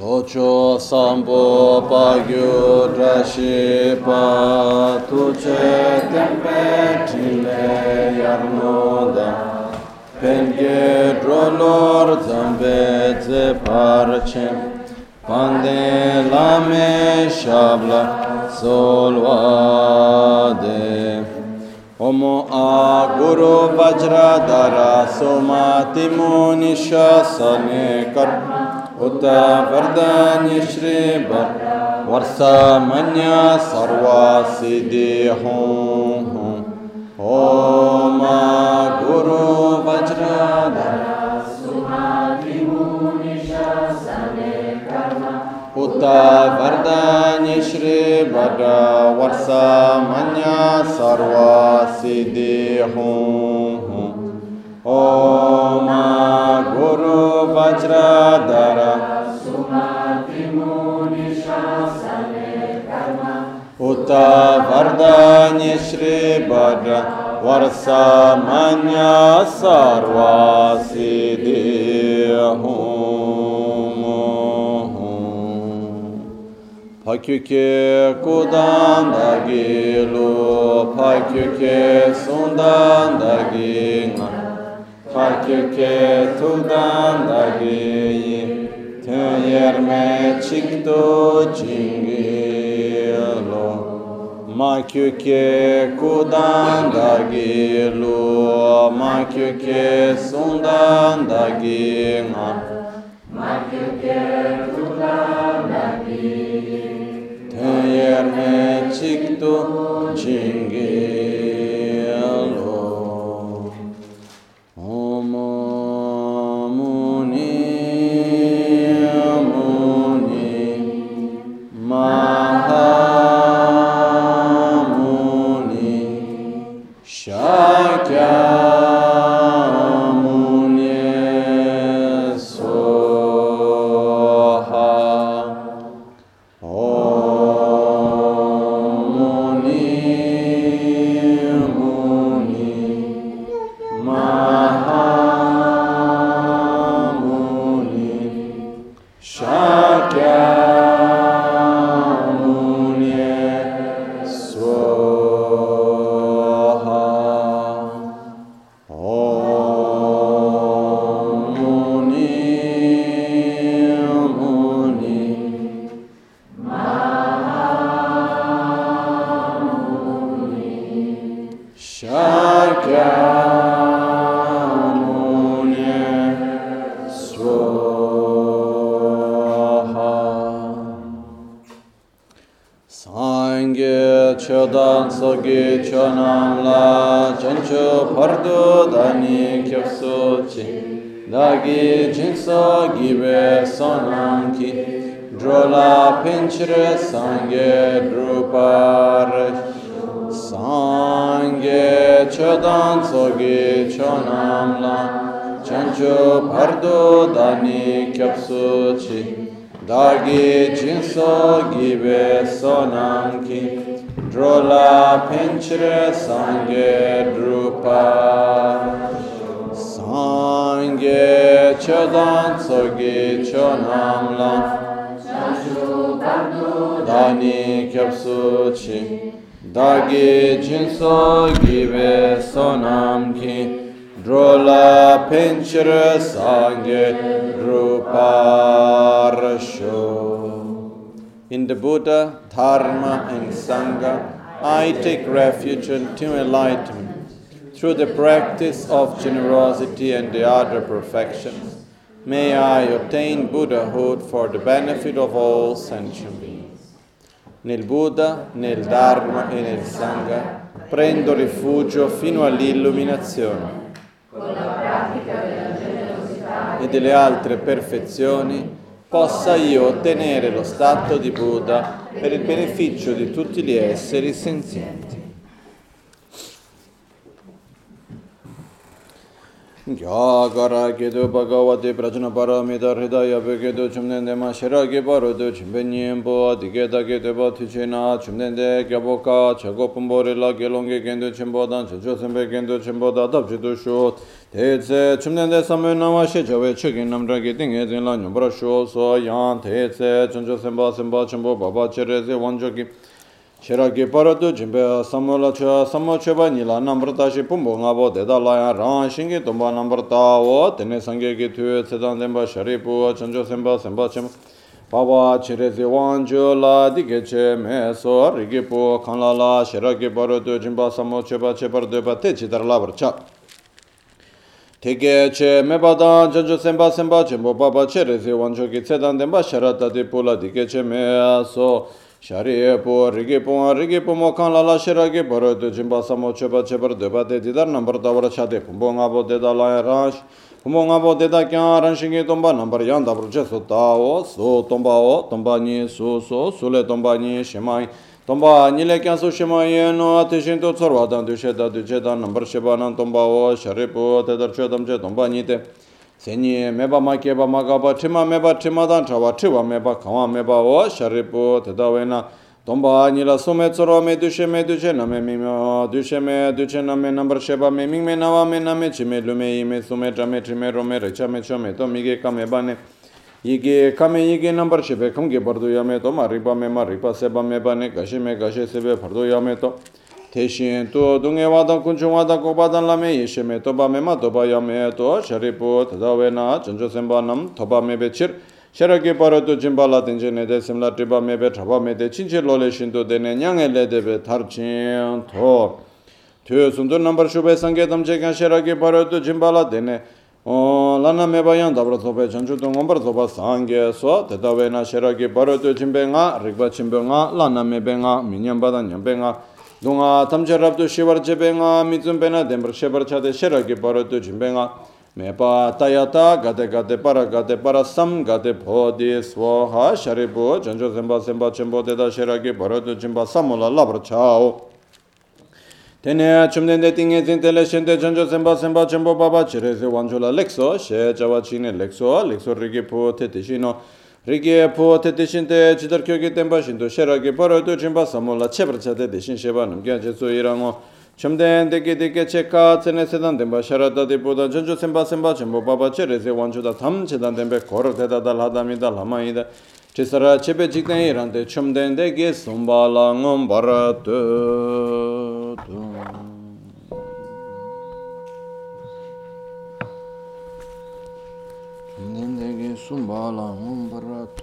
locho sambo pagyo drashi pa tuche tempe trile yarnoda penge drolor zambe ze parche pande lame shabla solvade Omo a Guru Vajradhara Somati Munisha Sane Kar उत वरदान्य श्री वर्षा मन्या सर्वा सिद्धि हों ओम गुरु वज्रधर उत वरदान्य श्री वर वर्षा मन्या सर्वा सिद्धि हों ओम गुरु वज्रधर उत वरदान्य श्री वर वर्षामन्य सर्वा सिद्धि Pakyuke kudan dagi lu, pakyuke sundan dagi nga, pakyuke tudan dagi ten yerme chikto chingi Lo. Makyuke kudan dagi lu, makyuke sundan dagi nga, makyuke tudan dagi yerme chikto chingelo chodan sogi chonam la chancho pardo dani kyapso chi. Dagi jinso gibe sonam ki. Drola pinchre sangye drupar Sangye chodan sogi chonam la chancho pardo dani kyapso chi. Dagi jinso gibe sonam ki drola pinchre sangye drupa. Sangye chodan sogi chonam la dani kyapso chi. Dagi jinso gibe sonam ki drola pinchre sangye ruparasho. In the Buddha, Dharma and Sangha, I take refuge unto enlightenment through the practice of generosity and the other perfections. May I obtain Buddhahood for the benefit of all sentient beings. Nel Buddha, nel Dharma e nel Sangha prendo rifugio fino all'illuminazione. E delle altre perfezioni possa io ottenere lo stato di Buddha per il beneficio di tutti gli esseri senzienti. gyāgārā kētū bhagavati prajna parāmita hridāya pē kētū chumden dēmā shirā kē pārūtū chimpe nyēmbu adhikētā kētū bā tīchēnā chumden dē kia bōkā chakō pōmbō rīlā kēlōngi kēntū chimpo dāng chachō sēmbē kēntū chimpo dā tāp chitū shūt tēcē chumden dē samē nāmā shē chawē chakī namrā kē tīngē tīnglā nyambrā shū sō yāng tēcē chanchō sēmbā sēmbā chimpo bābā chērē sē wānchō kī Shiraki paradu jimbe samula cha samu cheba nila nambrata shi pumbu ngabo deda laya rang shingi tumba nambrata wo. Tene sangye ki tuye tsetan zemba sharipu chancho semba semba chema Baba chirezi wanju la dike che me so rigi pu. Kanla la shiraki paradu jimba samu cheba chebar dupa te chidar labar cha. Teke che me mebadan janjo semba semba chembo baba chirezi wanju ki tsetan sharata di pula dike che me so. Shariye po rigi po rigi po mokan la la shiragi poro tu jimba samo chepa chepar dheba de didar nambar dabar chade pumbo nga po deda la e ransh pumbo nga po deda kya ranshingi tomba nambar yan dabar che su ta o su tomba o tomba ni su su su le tomba ni shimai tomba ni le kya su shimai e no ati shin tu tsorwa dan du she da du che dan nambar sheba nan tomba o shari po tedar che dam che tomba ni te. Senyi meba ma keba ma kaba tima meba tima dan chawa chiwa meba kawa meba o sharipu teta wena. Tomba nila sume tsoro me dushe me dushe name mimyo dushe me dushe name nambar sheba me mingme nawa me name chime lume ime sume chame chime rome recha me chome to mige kame bane Ige kame ige nambar shebe kamge bardo yame to ma riba me ma riba seba me bane gashi me gashi sebe bardo yame to. Teshin tu dungi wada kunchung wada kubadan lame ishi me toba me ma toba ya me to sharipu tadawe na chancho semba nam toba me be bechir sharaki paro tu jimba la tenche ne de simla triba me be traba me de chinche lole shinto dene nyange le de be thar chin to. Tu sundu nambar shubhe sange tamche kan sharaki paro tu jimba la de dene lana me ba bayan dabra tobe chancho tu ngombar toba sange so tadawe na sharaki paro tu jimbe nga rikba chimbe nga lana me be nga minyamba da nyambe nga. 동아 탐절랍도 시버 제뱅아 미쯤베나 덴버 시버 차데 셔라게 바로도 짐뱅아 메바 타야타 가데 가데 파라 가데 파라 삼 가데 보디 스와하 샤리보 전조 셈바 셈바 쳔보데다 셔라게 바로도 짐바 삼몰라 라브차오 테네 춤된데 띵에 띵텔레 셴데 전조 셈바 셈바 쳔보 바바 지레세 완조라 렉소 셰 자와치네 렉소 렉소 리게 포테 데시노 Rikye po te deshin te chidar kyoge tenpa shinto sherage paro to chenpa samo la chebar chate deshin sheba namkyan che tsu irango. Chumden deke deke che ka tsene sedan tenpa sharata de poda janjo senpa senpa chenpo papa che reze wancho da tam chedan tenpe koro te da ladami da lama ida. Chisara chepe chikten irante chumden deke sumba la ngom bara tu tu. ज़िंदगी संभाला हूँ बरात।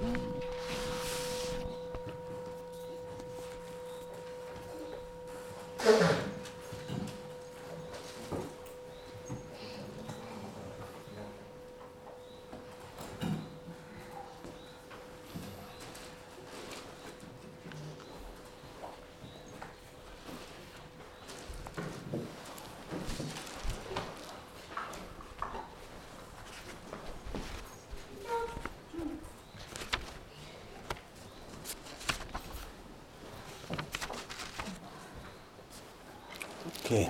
Ok.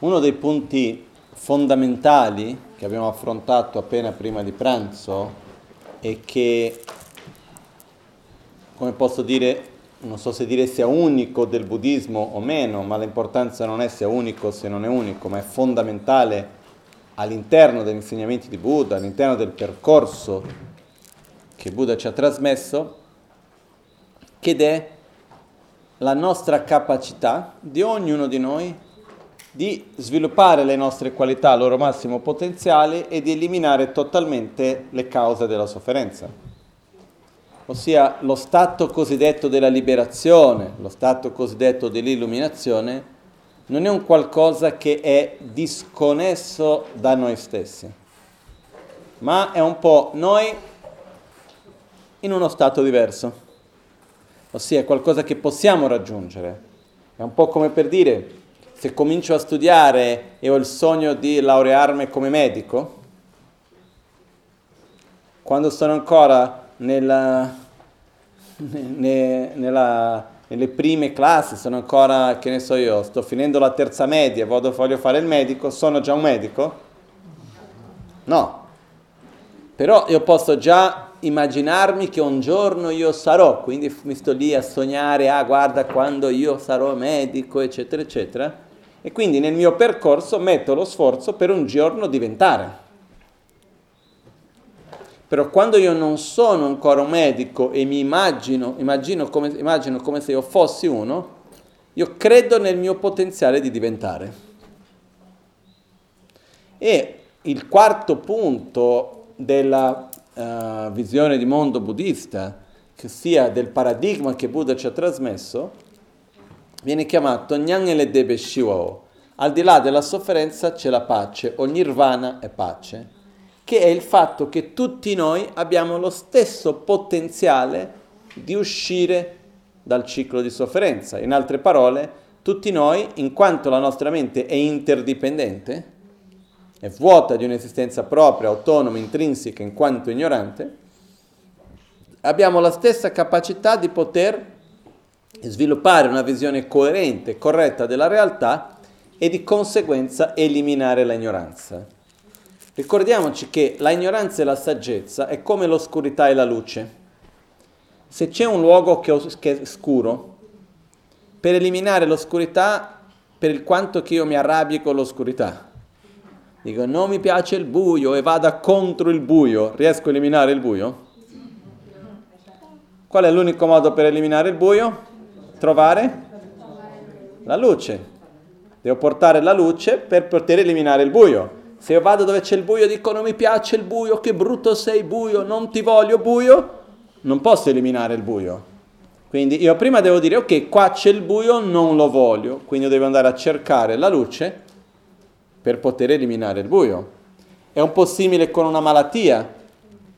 Uno dei punti fondamentali che abbiamo affrontato appena prima di pranzo e che, come posso dire, non so se dire sia unico del buddismo o meno, ma l'importanza non è sia unico se non è unico, ma è fondamentale all'interno degli insegnamenti di Buddha, all'interno del percorso che Buddha ci ha trasmesso, ed è la nostra capacità di ognuno di noi di sviluppare le nostre qualità al loro massimo potenziale e di eliminare totalmente le cause della sofferenza. Ossia lo stato cosiddetto della liberazione, lo stato cosiddetto dell'illuminazione, non è un qualcosa che è disconnesso da noi stessi, ma è un po' noi in uno stato diverso, ossia è qualcosa che possiamo raggiungere. È un po' come per dire, se comincio a studiare e ho il sogno di laurearmi come medico, quando sono ancora nella, ne, nella, nelle prime classi, sono ancora, che ne so io, sto finendo la terza media, vado, voglio fare il medico, sono già un medico? No. Però io posso già immaginarmi che un giorno io sarò, quindi mi sto lì a sognare, ah guarda quando io sarò medico, eccetera, eccetera. E quindi nel mio percorso metto lo sforzo per un giorno diventare. Però quando io non sono ancora un medico e mi immagino, immagino come, immagino come se io fossi uno, io credo nel mio potenziale di diventare. E il quarto punto della uh, visione di mondo buddista, che sia del paradigma che Buddha ci ha trasmesso, viene chiamato Nyanele Debe Shiwao. Al di là della sofferenza c'è la pace, o nirvana è pace, che è il fatto che tutti noi abbiamo lo stesso potenziale di uscire dal ciclo di sofferenza. In altre parole, tutti noi, in quanto la nostra mente è interdipendente, è vuota di un'esistenza propria, autonoma, intrinseca, in quanto ignorante, abbiamo la stessa capacità di poter sviluppare una visione coerente, corretta della realtà e di conseguenza eliminare l'ignoranza. Ricordiamoci che la ignoranza e la saggezza è come l'oscurità e la luce. Se c'è un luogo che è scuro, per eliminare l'oscurità, per il quanto che io mi arrabbi con l'oscurità, dico non mi piace il buio e vada contro il buio, riesco a eliminare il buio? Qual è l'unico modo per eliminare il buio? Trovare la luce. Devo portare la luce per poter eliminare il buio. Se io vado dove c'è il buio e dico non mi piace il buio, che brutto sei buio, non ti voglio buio, non posso eliminare il buio. Quindi io prima devo dire ok, qua c'è il buio, non lo voglio, quindi devo andare a cercare la luce per poter eliminare il buio. È un po' simile con una malattia.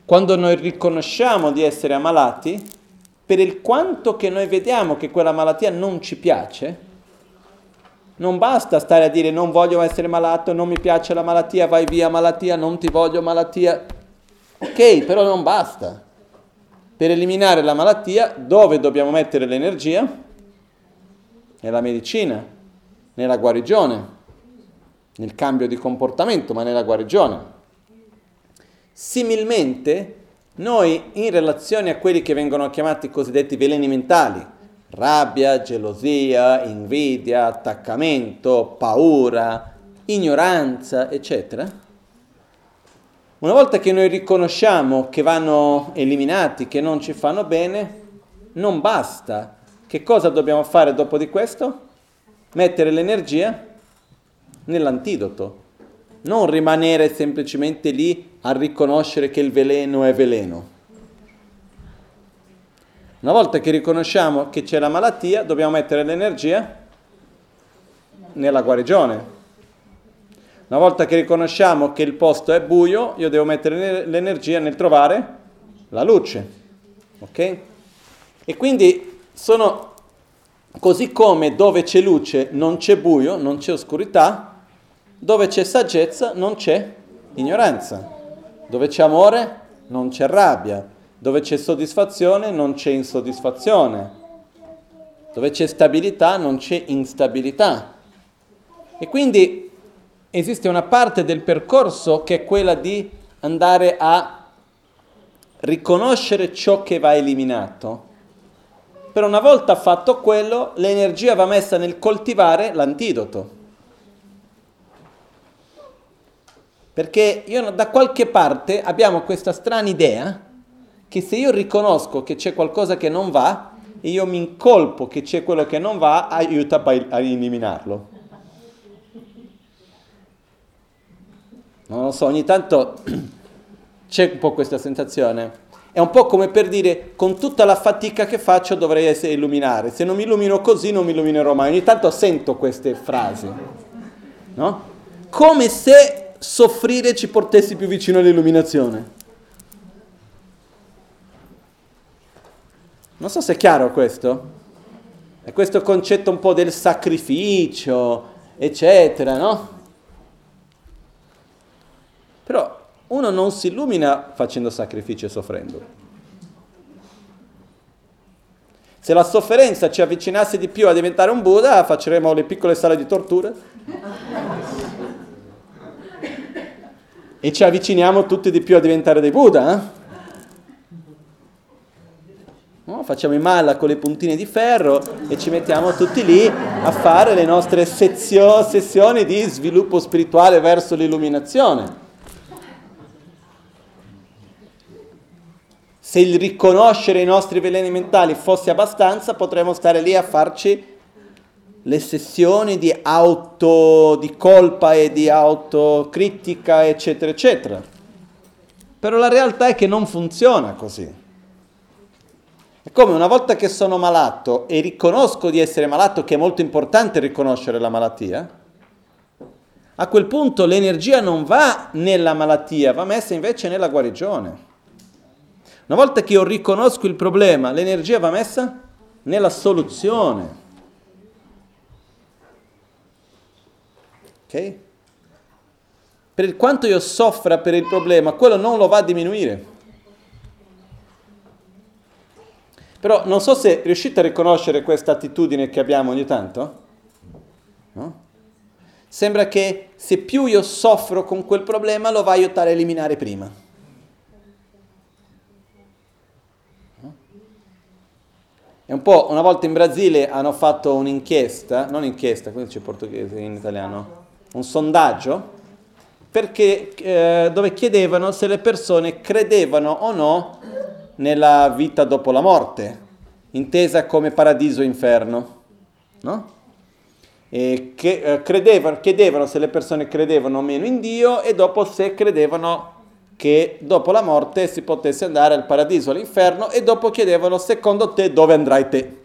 Quando noi riconosciamo di essere ammalati, per il quanto che noi vediamo che quella malattia non ci piace, non basta stare a dire non voglio essere malato, non mi piace la malattia, vai via malattia, non ti voglio malattia. Ok, però non basta. Per eliminare la malattia, dove dobbiamo mettere l'energia? Nella medicina, nella guarigione nel cambio di comportamento, ma nella guarigione. Similmente, noi in relazione a quelli che vengono chiamati cosiddetti veleni mentali, rabbia, gelosia, invidia, attaccamento, paura, ignoranza, eccetera, una volta che noi riconosciamo che vanno eliminati, che non ci fanno bene, non basta. Che cosa dobbiamo fare dopo di questo? Mettere l'energia nell'antidoto. Non rimanere semplicemente lì a riconoscere che il veleno è veleno. Una volta che riconosciamo che c'è la malattia, dobbiamo mettere l'energia nella guarigione. Una volta che riconosciamo che il posto è buio, io devo mettere l'energia nel trovare la luce. Ok? E quindi sono così come dove c'è luce non c'è buio, non c'è oscurità, dove c'è saggezza non c'è ignoranza. Dove c'è amore non c'è rabbia. Dove c'è soddisfazione non c'è insoddisfazione. Dove c'è stabilità non c'è instabilità. E quindi esiste una parte del percorso che è quella di andare a riconoscere ciò che va eliminato. Per una volta fatto quello, l'energia va messa nel coltivare l'antidoto. Perché io, da qualche parte abbiamo questa strana idea che se io riconosco che c'è qualcosa che non va e io mi incolpo che c'è quello che non va, aiuta a eliminarlo. Non lo so, ogni tanto c'è un po' questa sensazione. È un po' come per dire, con tutta la fatica che faccio dovrei essere illuminare. Se non mi illumino così non mi illuminerò mai. Ogni tanto sento queste frasi, no? Come se soffrire ci portassi più vicino all'illuminazione. Non so se è chiaro questo. È questo concetto un po' del sacrificio, eccetera, no? Però uno non si illumina facendo sacrifici e soffrendo. Se la sofferenza ci avvicinasse di più a diventare un Buddha, facceremo le piccole sale di tortura e ci avviciniamo tutti di più a diventare dei Buddha. Eh? No? Facciamo i malla con le puntine di ferro e ci mettiamo tutti lì a fare le nostre sezio- sessioni di sviluppo spirituale verso l'illuminazione. Se il riconoscere i nostri veleni mentali fosse abbastanza, potremmo stare lì a farci le sessioni di auto, di colpa e di autocritica, eccetera, eccetera. Però la realtà è che non funziona così. È come una volta che sono malato e riconosco di essere malato, che è molto importante riconoscere la malattia, a quel punto l'energia non va nella malattia, va messa invece nella guarigione. Una volta che io riconosco il problema, l'energia va messa nella soluzione. Ok? Per quanto io soffra per il problema, quello non lo va a diminuire. Però non so se riuscite a riconoscere questa attitudine che abbiamo ogni tanto. No? Sembra che se più io soffro con quel problema lo va a aiutare a eliminare prima. No? È un po', una volta in Brasile hanno fatto un'inchiesta, non inchiesta, come dice in portoghese in italiano? Un sondaggio perché, eh, dove chiedevano se le persone credevano o no nella vita dopo la morte, intesa come paradiso e inferno. No? E che, eh, credevano, chiedevano se le persone credevano o meno in Dio e dopo se credevano che dopo la morte si potesse andare al paradiso o all'inferno e dopo chiedevano secondo te dove andrai te.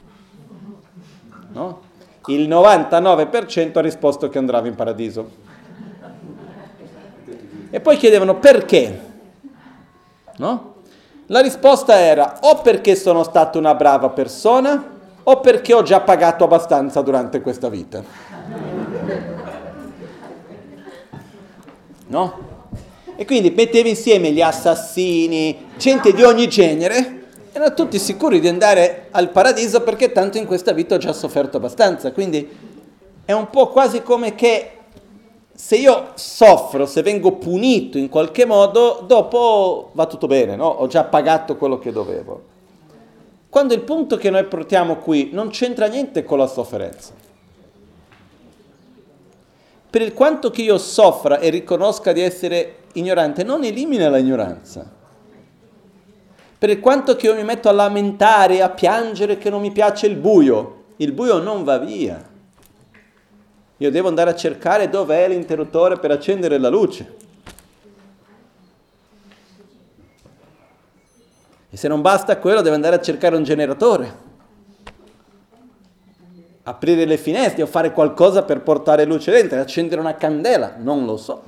No? Il 99% ha risposto che andava in paradiso. E poi chiedevano perché. No? La risposta era o perché sono stata una brava persona o perché ho già pagato abbastanza durante questa vita. No? E quindi mettevi insieme gli assassini, gente di ogni genere, erano tutti sicuri di andare al paradiso perché tanto in questa vita ho già sofferto abbastanza. Quindi è un po' quasi come che se io soffro, se vengo punito in qualche modo, dopo va tutto bene, no? Ho già pagato quello che dovevo. Quando il punto che noi portiamo qui non c'entra niente con la sofferenza. Per il quanto che io soffra e riconosca di essere ignorante, non elimina l'ignoranza. Per il quanto che io mi metto a lamentare, a piangere che non mi piace il buio, il buio non va via. Io devo andare a cercare dov'è l'interruttore per accendere la luce. E se non basta quello, devo andare a cercare un generatore. Aprire le finestre o fare qualcosa per portare luce dentro, accendere una candela, non lo so.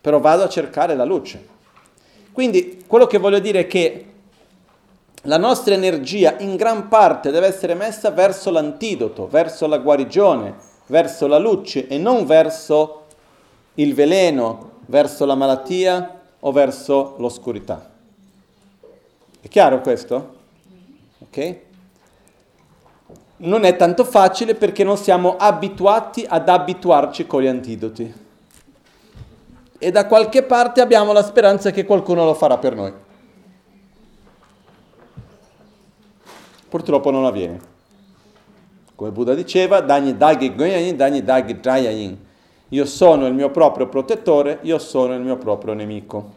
Però vado a cercare la luce. Quindi quello che voglio dire è che la nostra energia in gran parte deve essere messa verso l'antidoto, verso la guarigione, verso la luce e non verso il veleno, verso la malattia o verso l'oscurità. È chiaro questo? Ok? Non è tanto facile perché non siamo abituati ad abituarci con gli antidoti. E da qualche parte abbiamo la speranza che qualcuno lo farà per noi. Purtroppo non avviene. Come Buddha diceva. Io sono il mio proprio protettore, io sono il mio proprio nemico.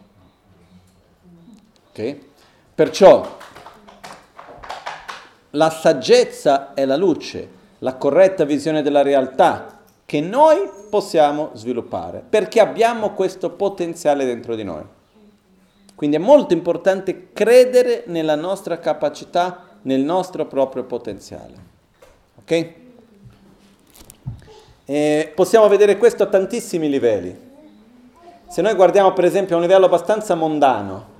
Ok? Perciò la saggezza è la luce, la corretta visione della realtà che noi possiamo sviluppare, perché abbiamo questo potenziale dentro di noi. Quindi è molto importante credere nella nostra capacità nel nostro proprio potenziale. Ok? E possiamo vedere questo a tantissimi livelli. Se noi guardiamo per esempio a un livello abbastanza mondano,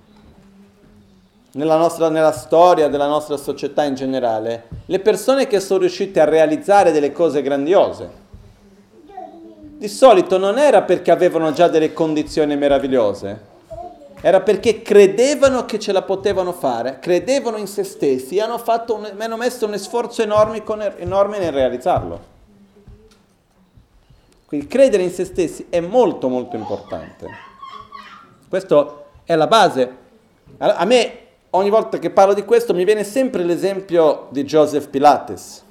nella, nostra, nella storia della nostra società in generale, le persone che sono riuscite a realizzare delle cose grandiose, di solito non era perché avevano già delle condizioni meravigliose, era perché credevano che ce la potevano fare, credevano in se stessi e hanno, un, hanno messo un sforzo enorme, con, enorme nel realizzarlo. Quindi credere in se stessi è molto molto importante. Questo è la base. A me ogni volta che parlo di questo mi viene sempre l'esempio di Joseph Pilates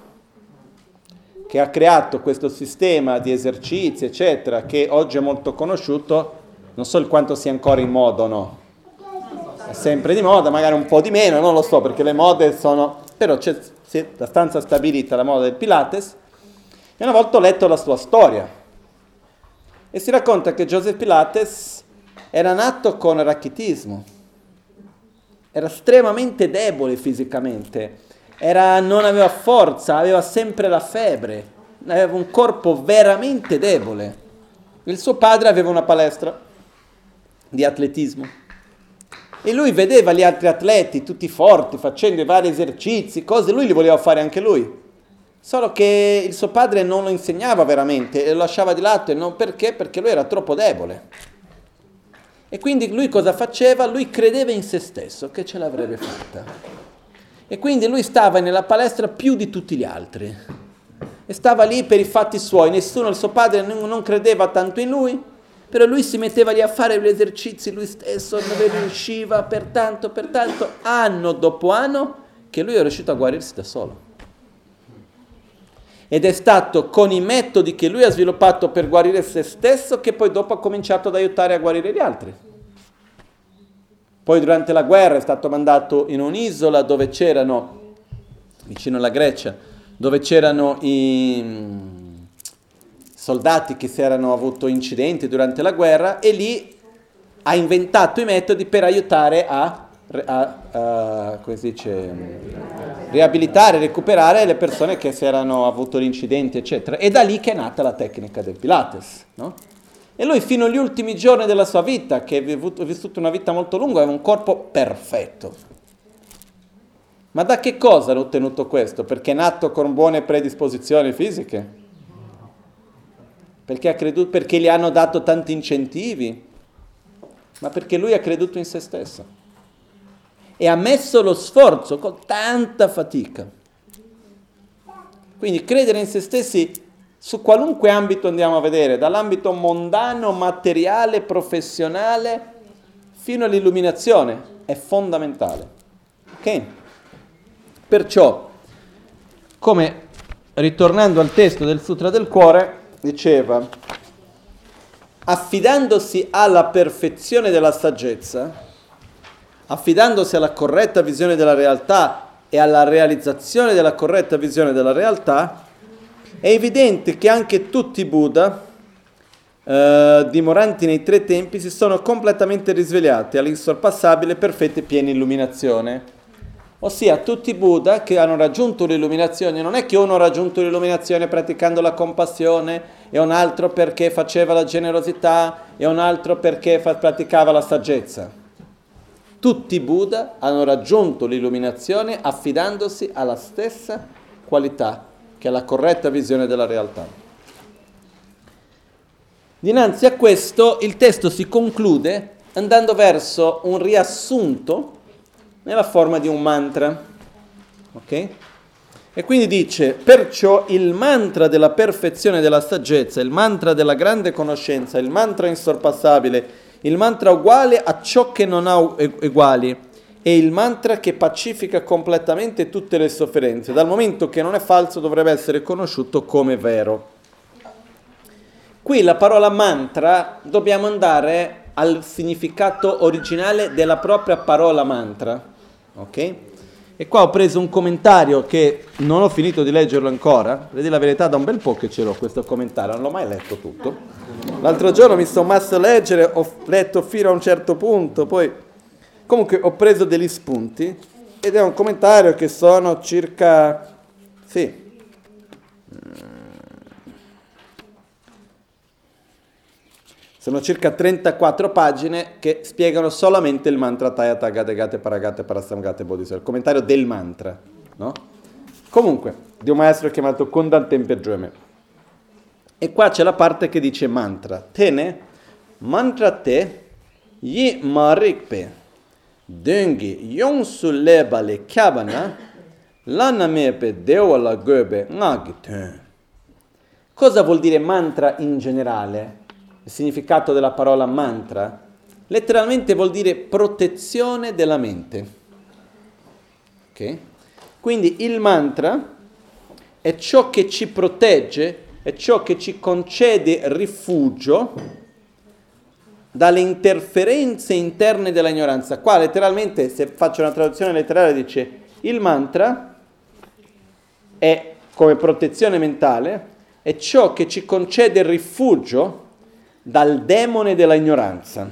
che ha creato questo sistema di esercizi, eccetera, che oggi è molto conosciuto, non so il quanto sia ancora in moda o no. È sempre di moda, magari un po' di meno, non lo so, perché le mode sono... però c'è si è abbastanza stabilita la moda del Pilates. E una volta ho letto la sua storia. E si racconta che Joseph Pilates era nato con rachitismo. Era estremamente debole fisicamente era, non aveva forza, aveva sempre la febbre, aveva un corpo veramente debole. Il suo padre aveva una palestra di atletismo e lui vedeva gli altri atleti tutti forti, facendo i vari esercizi, cose, lui li voleva fare anche lui. Solo che il suo padre non lo insegnava veramente e lo lasciava di lato e non perché? Perché lui era troppo debole. E quindi lui cosa faceva? Lui credeva in se stesso che ce l'avrebbe fatta. E quindi lui stava nella palestra più di tutti gli altri. E stava lì per i fatti suoi, nessuno, il suo padre non credeva tanto in lui, però lui si metteva lì a fare gli esercizi lui stesso, non riusciva per tanto, per tanto, anno dopo anno, che lui è riuscito a guarirsi da solo. Ed è stato con i metodi che lui ha sviluppato per guarire se stesso che poi dopo ha cominciato ad aiutare a guarire gli altri. Poi durante la guerra è stato mandato in un'isola dove c'erano, vicino alla Grecia, dove c'erano i soldati che si erano avuto incidenti durante la guerra e lì ha inventato i metodi per aiutare a, a, a dice, riabilitare, recuperare le persone che si erano avuto gli incidenti, eccetera. E da lì che è nata la tecnica del Pilates, no? E lui fino agli ultimi giorni della sua vita, che ha vissuto una vita molto lunga, aveva un corpo perfetto. Ma da che cosa ha ottenuto questo? Perché è nato con buone predisposizioni fisiche? Perché, creduto, perché gli hanno dato tanti incentivi? Ma perché lui ha creduto in se stesso. E ha messo lo sforzo con tanta fatica. Quindi credere in se stessi su qualunque ambito andiamo a vedere, dall'ambito mondano, materiale, professionale, fino all'illuminazione, è fondamentale. Ok? Perciò, come ritornando al testo del Sutra del Cuore, diceva, affidandosi alla perfezione della saggezza, affidandosi alla corretta visione della realtà e alla realizzazione della corretta visione della realtà, è evidente che anche tutti i Buddha, eh, dimoranti nei tre tempi, si sono completamente risvegliati all'insorpassabile perfetta e piena illuminazione. Ossia, tutti i Buddha che hanno raggiunto l'illuminazione, non è che uno ha raggiunto l'illuminazione praticando la compassione, e un altro perché faceva la generosità, e un altro perché fa- praticava la saggezza. Tutti i Buddha hanno raggiunto l'illuminazione affidandosi alla stessa qualità che è la corretta visione della realtà. Dinanzi a questo il testo si conclude andando verso un riassunto nella forma di un mantra. Ok? E quindi dice, perciò il mantra della perfezione della saggezza, il mantra della grande conoscenza, il mantra insorpassabile, il mantra uguale a ciò che non ha uguali, è il mantra che pacifica completamente tutte le sofferenze. Dal momento che non è falso dovrebbe essere conosciuto come vero. Qui la parola mantra dobbiamo andare al significato originale della propria parola mantra. Ok? E qua ho preso un commentario che non ho finito di leggerlo ancora, vedi la verità da un bel po' che ce l'ho questo commentario, non l'ho mai letto tutto. L'altro giorno mi sono messo a leggere, ho letto fino a un certo punto, poi Comunque ho preso degli spunti ed è un commentario che sono circa... sì. Sono circa 34 pagine che spiegano solamente il mantra Tayata Gate Gate Paragate Parasamgate Bodhisattva, il commentario del mantra, no? Comunque, di un maestro chiamato Kundan Tempe Jome. E qua c'è la parte che dice mantra. Tene, mantra te, yi marikpe, dengi yong su leba le kyabana, lana mepe dewala gobe ngagi Cosa vuol dire mantra in generale? Il significato della parola mantra? Letteralmente vuol dire protezione della mente. Ok? Quindi il mantra è ciò che ci protegge, è ciò che ci concede rifugio dalle interferenze interne dell'ignoranza. Qua letteralmente, se faccio una traduzione letterale, dice il mantra è come protezione mentale, è ciò che ci concede rifugio dal demone della ignoranza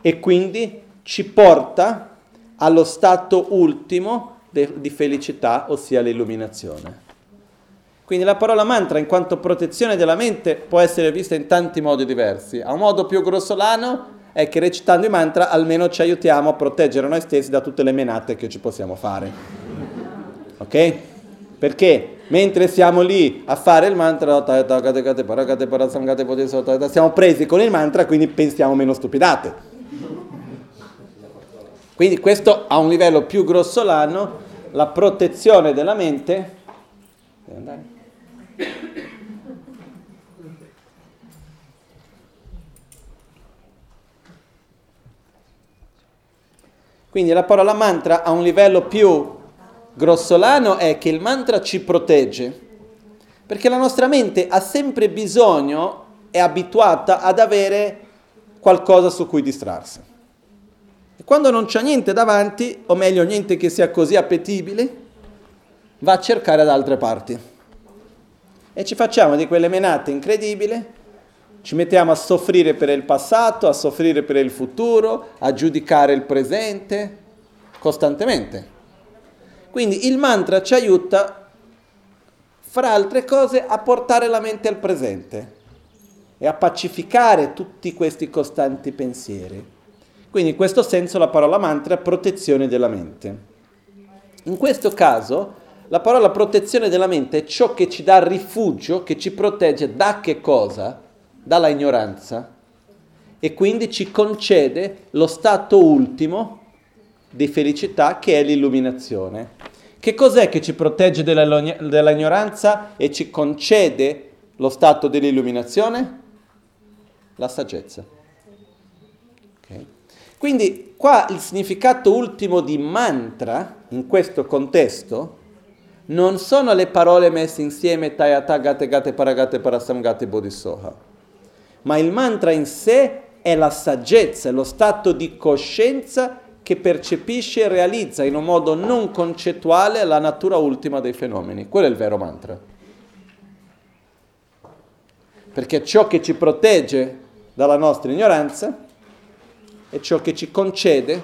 e quindi ci porta allo stato ultimo de- di felicità, ossia l'illuminazione. Quindi la parola mantra in quanto protezione della mente può essere vista in tanti modi diversi. A un modo più grossolano è che recitando i mantra almeno ci aiutiamo a proteggere noi stessi da tutte le menate che ci possiamo fare. Ok? Perché mentre siamo lì a fare il mantra, siamo presi con il mantra, quindi pensiamo meno stupidate. Quindi questo a un livello più grossolano, la protezione della mente. Quindi la parola mantra a un livello più grossolano è che il mantra ci protegge, perché la nostra mente ha sempre bisogno, è abituata ad avere qualcosa su cui distrarsi. E quando non c'è niente davanti, o meglio niente che sia così appetibile, va a cercare da altre parti. E ci facciamo di quelle menate incredibili, ci mettiamo a soffrire per il passato, a soffrire per il futuro, a giudicare il presente, costantemente. Quindi il mantra ci aiuta, fra altre cose, a portare la mente al presente e a pacificare tutti questi costanti pensieri. Quindi in questo senso la parola mantra è protezione della mente. In questo caso la parola protezione della mente è ciò che ci dà rifugio, che ci protegge da che cosa? Dalla ignoranza e quindi ci concede lo stato ultimo di felicità che è l'illuminazione. Che cos'è che ci protegge della, dell'ignoranza e ci concede lo stato dell'illuminazione? La saggezza. Okay. Quindi qua il significato ultimo di mantra in questo contesto non sono le parole messe insieme Tayata Gate Gate Paragate Parasamgate Bodhisoha, ma il mantra in sé è la saggezza, è lo stato di coscienza che percepisce e realizza in un modo non concettuale la natura ultima dei fenomeni. Quello è il vero mantra. Perché ciò che ci protegge dalla nostra ignoranza è ciò che ci concede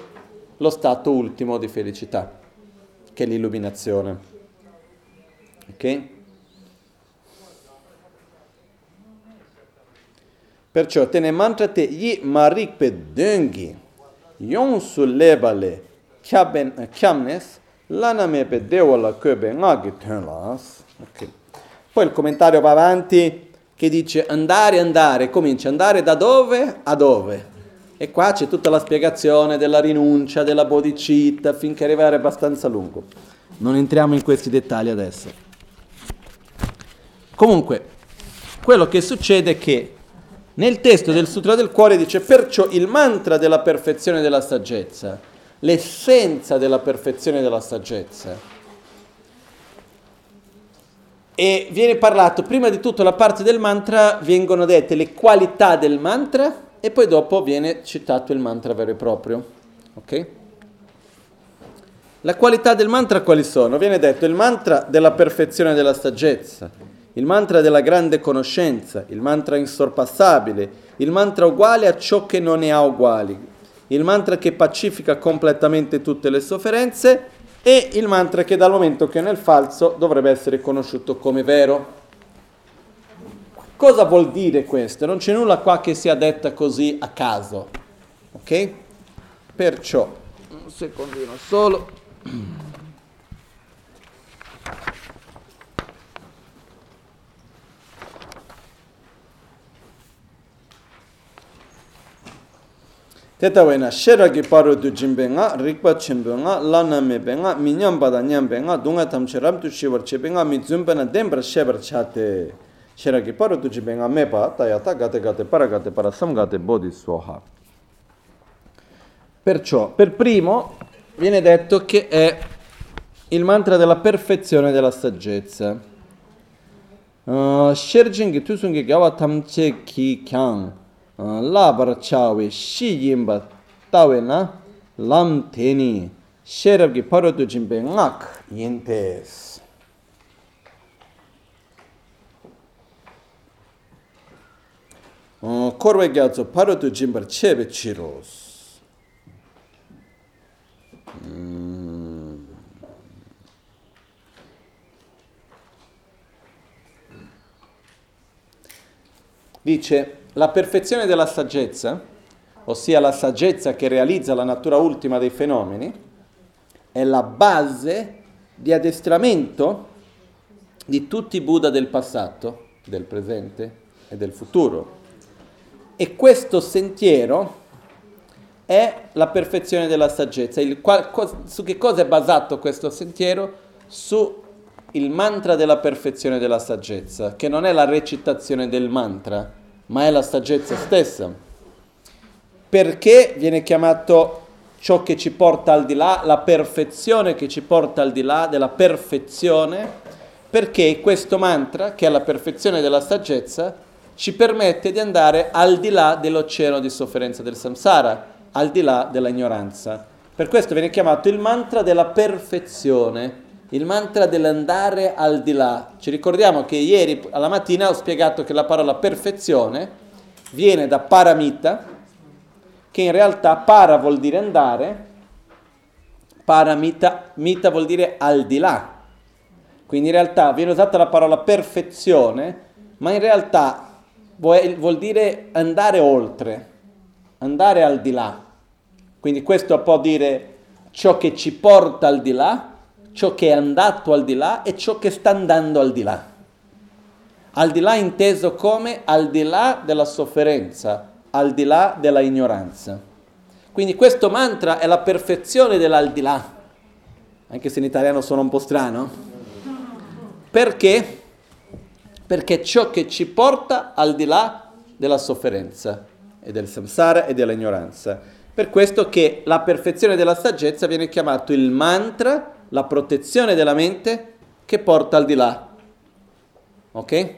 lo stato ultimo di felicità, che è l'illuminazione. Ok? Perciò te ne mantrate yi marikpe döngi, yon su lebale chiamnes, laname pe dewala köbe ngagi tönlas. Ok. Poi il commentario va avanti che dice andare, andare, comincia andare da dove a dove? E qua c'è tutta la spiegazione della rinuncia, della bodhicitta, finché arrivare abbastanza lungo. Non entriamo in questi dettagli adesso. Comunque, quello che succede è che nel testo del Sutra del Cuore dice perciò il mantra della perfezione della saggezza, l'essenza della perfezione della saggezza. E viene parlato, prima di tutto la parte del mantra, vengono dette le qualità del mantra e poi dopo viene citato il mantra vero e proprio. Ok? La qualità del mantra quali sono? Viene detto il mantra della perfezione della saggezza, il mantra della grande conoscenza, il mantra insorpassabile, il mantra uguale a ciò che non ne ha uguali, il mantra che pacifica completamente tutte le sofferenze e il mantra che dal momento che è nel falso dovrebbe essere conosciuto come vero. Cosa vuol dire questo? Non c'è nulla qua che sia detta così a caso. Ok? Perciò, un secondino solo. Teta wena, sheragi paru du jimbe nga, rikpa chimbe nga, lana mebe nga, mi nyamba da nyambe nga, dunga tamche ramtu shivar chebe nga, mi zumbe na dembra shebar chate. Sheragi paru du jimbe nga meba, tayata gate gate para gate para sam gate bodhi swaha. Perciò, per primo, viene detto che è il mantra della perfezione della saggezza. Uh, Sherjingi tusungi gawa tamche ki kyang, labar chawe shi yimba tawe na lam teni sherabgi parotu jimbe ngak yintes. Uh, korwe gyatso parotu jimbar chebe chiros. Hmm. Dice, la perfezione della saggezza, ossia la saggezza che realizza la natura ultima dei fenomeni, è la base di addestramento di tutti i Buddha del passato, del presente e del futuro. E questo sentiero è la perfezione della saggezza. Il, su che cosa è basato questo sentiero? Su il mantra della perfezione della saggezza, che non è la recitazione del mantra, ma è la saggezza stessa. Perché viene chiamato ciò che ci porta al di là, la perfezione che ci porta al di là della perfezione? Perché questo mantra, che è la perfezione della saggezza, ci permette di andare al di là dell'oceano di sofferenza del samsara, al di là dell'ignoranza. Per questo viene chiamato il mantra della perfezione il mantra dell'andare al di là. Ci ricordiamo che ieri alla mattina ho spiegato che la parola perfezione viene da paramita, che in realtà para vuol dire andare, paramita mita vuol dire al di là. Quindi in realtà viene usata la parola perfezione, ma in realtà vuol dire andare oltre, andare al di là. Quindi questo può dire ciò che ci porta al di là, ciò che è andato al di là e ciò che sta andando al di là. Al di là inteso come al di là della sofferenza, al di là della ignoranza. Quindi questo mantra è la perfezione dell'al di là, anche se in italiano suona un po' strano. Perché? Perché ciò che ci porta al di là della sofferenza e del samsara e dell'ignoranza. Per questo che la perfezione della saggezza viene chiamato il mantra la protezione della mente che porta al di là. Ok?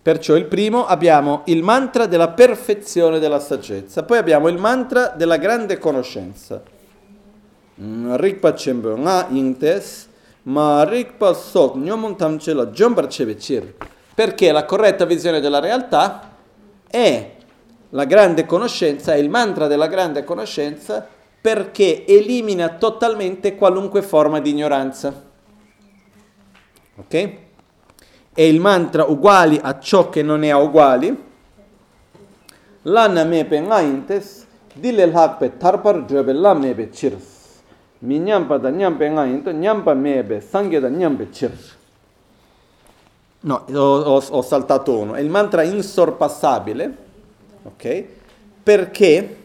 Perciò il primo abbiamo il mantra della perfezione della saggezza, poi abbiamo il mantra della grande conoscenza. Rikpa chembo nga intes, ma rikpa sok nyomun tamche la jombar chebechir. Perché la corretta visione della realtà è la grande conoscenza, è il mantra della grande conoscenza perché elimina totalmente qualunque forma di ignoranza. Ok? E il mantra uguali a ciò che non è uguali. Lana mepe ngaintes, dile l'hakpe tarpar jobe la mepe chirs. Mi nyampa da nyampe ngainto, nyampa mebe, sanghe da nyampe chirs. No, ho, ho, ho saltato uno. È il mantra insorpassabile, ok? Perché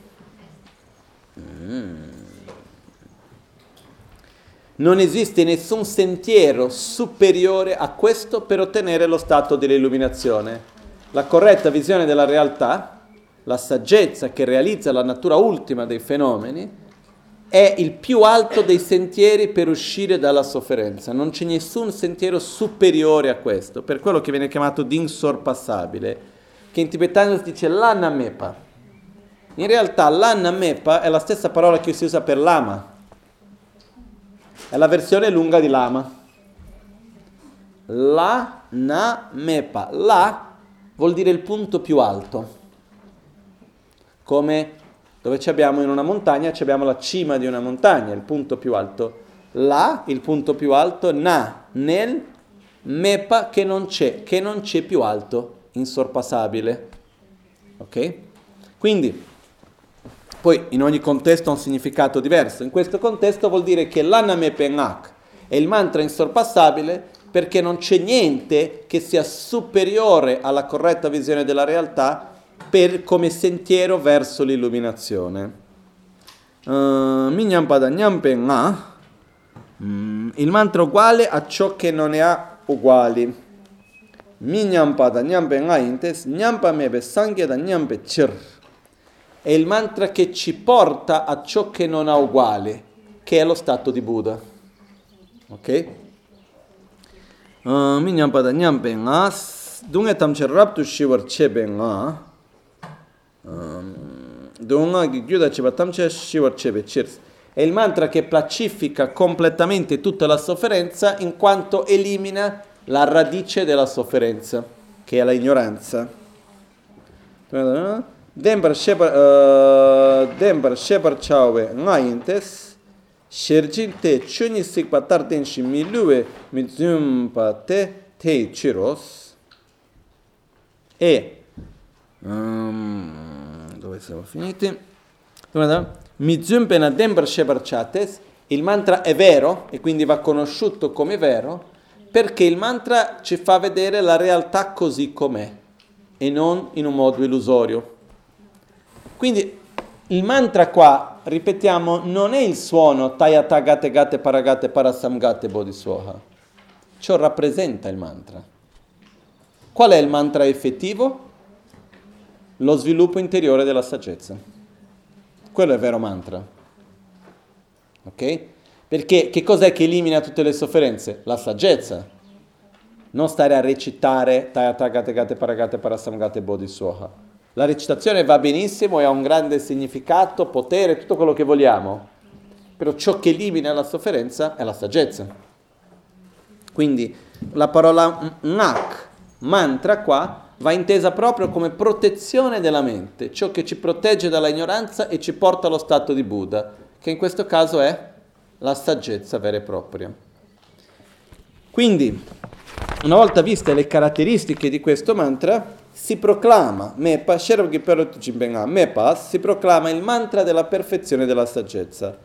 non esiste nessun sentiero superiore a questo per ottenere lo stato dell'illuminazione. La corretta visione della realtà, la saggezza che realizza la natura ultima dei fenomeni, è il più alto dei sentieri per uscire dalla sofferenza. Non c'è nessun sentiero superiore a questo, per quello che viene chiamato d'insorpassabile, che in tibetano si dice l'anamepa. In realtà l'anamepa è la stessa parola che si usa per lama è la versione lunga di lama. La na mepa. La vuol dire il punto più alto. Come dove ci abbiamo in una montagna, ci abbiamo la cima di una montagna, il punto più alto. La, il punto più alto, na, nel, mepa che non c'è, che non c'è più alto, insorpassabile. Ok? Quindi poi in ogni contesto ha un significato diverso. In questo contesto vuol dire che l'aname penak è il mantra insorpassabile perché non c'è niente che sia superiore alla corretta visione della realtà per, come sentiero verso l'illuminazione. Uh, Mignampada Nyampenga, mm, il mantra uguale a ciò che non ne ha uguali. Mignampada Nyampenga intes, Nyampamebe Sangheda Nyampe Chir. È il mantra che ci porta a ciò che non ha uguale, che è lo stato di Buddha. Ok? Uh, Mignampada Nyampenga, dunque tamche raptu shivar chebenga. Um, è il mantra che pacifica completamente tutta la sofferenza in quanto elimina la radice della sofferenza, che è l'ignoranza. Dembar Shepar Chauve Ngayintes Shirjin te chuni sikpa tarten shi milue mizumpa te te chiros e um, dove siamo finiti? Mizumpena Dembra Shevarchates, il mantra è vero e quindi va conosciuto come vero perché il mantra ci fa vedere la realtà così com'è e non in un modo illusorio. Quindi il mantra qua, ripetiamo, non è il suono Tayata Gate Gate Paragate Parasamgate Bodhisoha. Ciò rappresenta il mantra. Qual è il mantra effettivo? lo sviluppo interiore della saggezza. Quello è il vero mantra. Ok? Perché che cos'è che elimina tutte le sofferenze? La saggezza. Non stare a recitare Tayatagate Gate Paragate Parasamgate Bodhisoha. La recitazione va benissimo e ha un grande significato, potere, tutto quello che vogliamo. Però ciò che elimina la sofferenza è la saggezza. Quindi la parola nak, mantra qua, va intesa proprio come protezione della mente, ciò che ci protegge dalla ignoranza e ci porta allo stato di Buddha, che in questo caso è la saggezza vera e propria. Quindi, una volta viste le caratteristiche di questo mantra, si proclama, Mepa, Mepa, si proclama il mantra della perfezione della saggezza.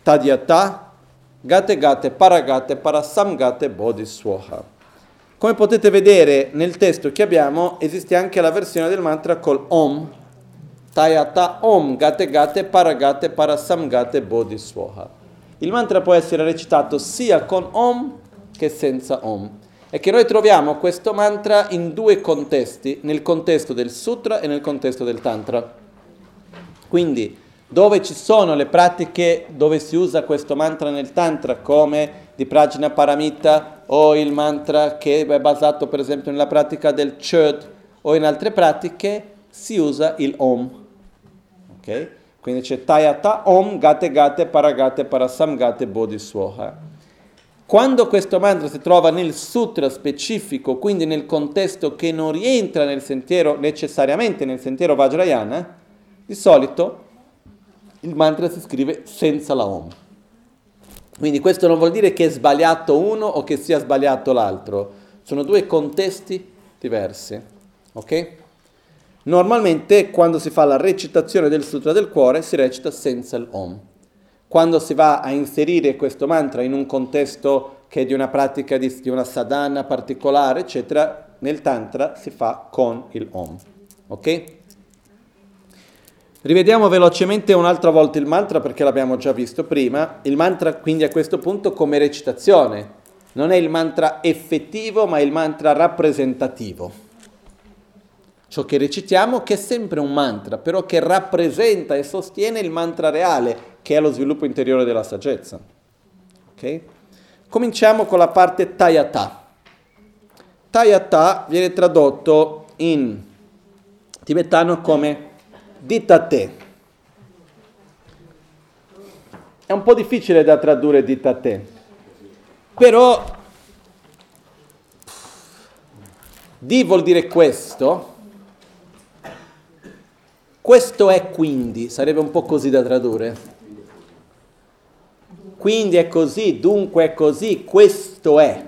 Tadyata, Gate Gate, Paragate, Parasamgate, Bodhiswaha. Come potete vedere nel testo che abbiamo esiste anche la versione del mantra col Om. Tayata Om Gate Gate Paragate Parasamgate Bodhiswaha. Il mantra può essere recitato sia con Om che senza Om. E che noi troviamo questo mantra in due contesti, nel contesto del Sutra e nel contesto del Tantra. Quindi, dove ci sono le pratiche dove si usa questo mantra nel Tantra come di Prajna Paramita o il mantra che è basato per esempio nella pratica del Chöd o in altre pratiche si usa il Om. Ok? Quindi c'è Tayata Om Gate Gate Paragate Parasamgate Bodhiswaha. Quando questo mantra si trova nel sutra specifico, quindi nel contesto che non rientra nel sentiero necessariamente nel sentiero Vajrayana, di solito il mantra si scrive senza la Om. Quindi questo non vuol dire che è sbagliato uno o che sia sbagliato l'altro, sono due contesti diversi. Ok? Normalmente quando si fa la recitazione del Sutra del Cuore si recita senza il Om. Quando si va a inserire questo mantra in un contesto che è di una pratica di, di una sadhana particolare, eccetera, nel Tantra si fa con il Om. Ok? Rivediamo velocemente un'altra volta il mantra perché l'abbiamo già visto prima. Il mantra quindi a questo punto come recitazione. Non è il mantra effettivo ma il mantra rappresentativo. Ciò che recitiamo che è sempre un mantra, però che rappresenta e sostiene il mantra reale, che è lo sviluppo interiore della saggezza. Okay? Cominciamo con la parte Tayata. Tayata viene tradotto in tibetano come dita te. È un po' difficile da tradurre dita te, però di vuol dire questo, questo è quindi, sarebbe un po' così da tradurre. Quindi è così, dunque è così, questo è.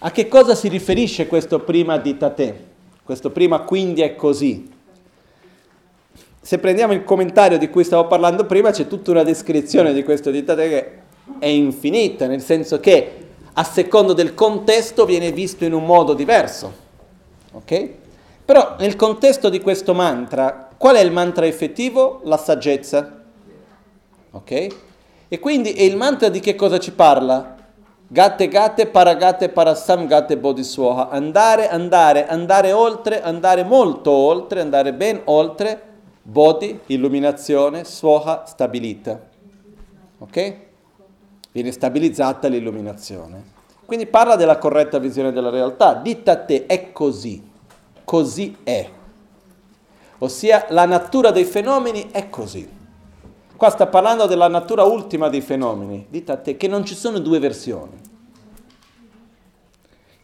A che cosa si riferisce questo prima dita te? Questo prima quindi è così se prendiamo il commentario di cui stavo parlando prima, c'è tutta una descrizione di questo dittatore che è infinita, nel senso che a secondo del contesto viene visto in un modo diverso. Ok? Però nel contesto di questo mantra, qual è il mantra effettivo? La saggezza. Ok? E quindi e il mantra di che cosa ci parla? Gatte gatte paragate parasam gatte bodhiswaha. Andare, andare, andare oltre, andare molto oltre, andare ben oltre. Bodhi, illuminazione, swaha, stabilita. Ok? Viene stabilizzata l'illuminazione. Quindi parla della corretta visione della realtà. Ditta a te, è così. Così è. Ossia, la natura dei fenomeni è così. Qua sta parlando della natura ultima dei fenomeni. Dite a te che non ci sono due versioni.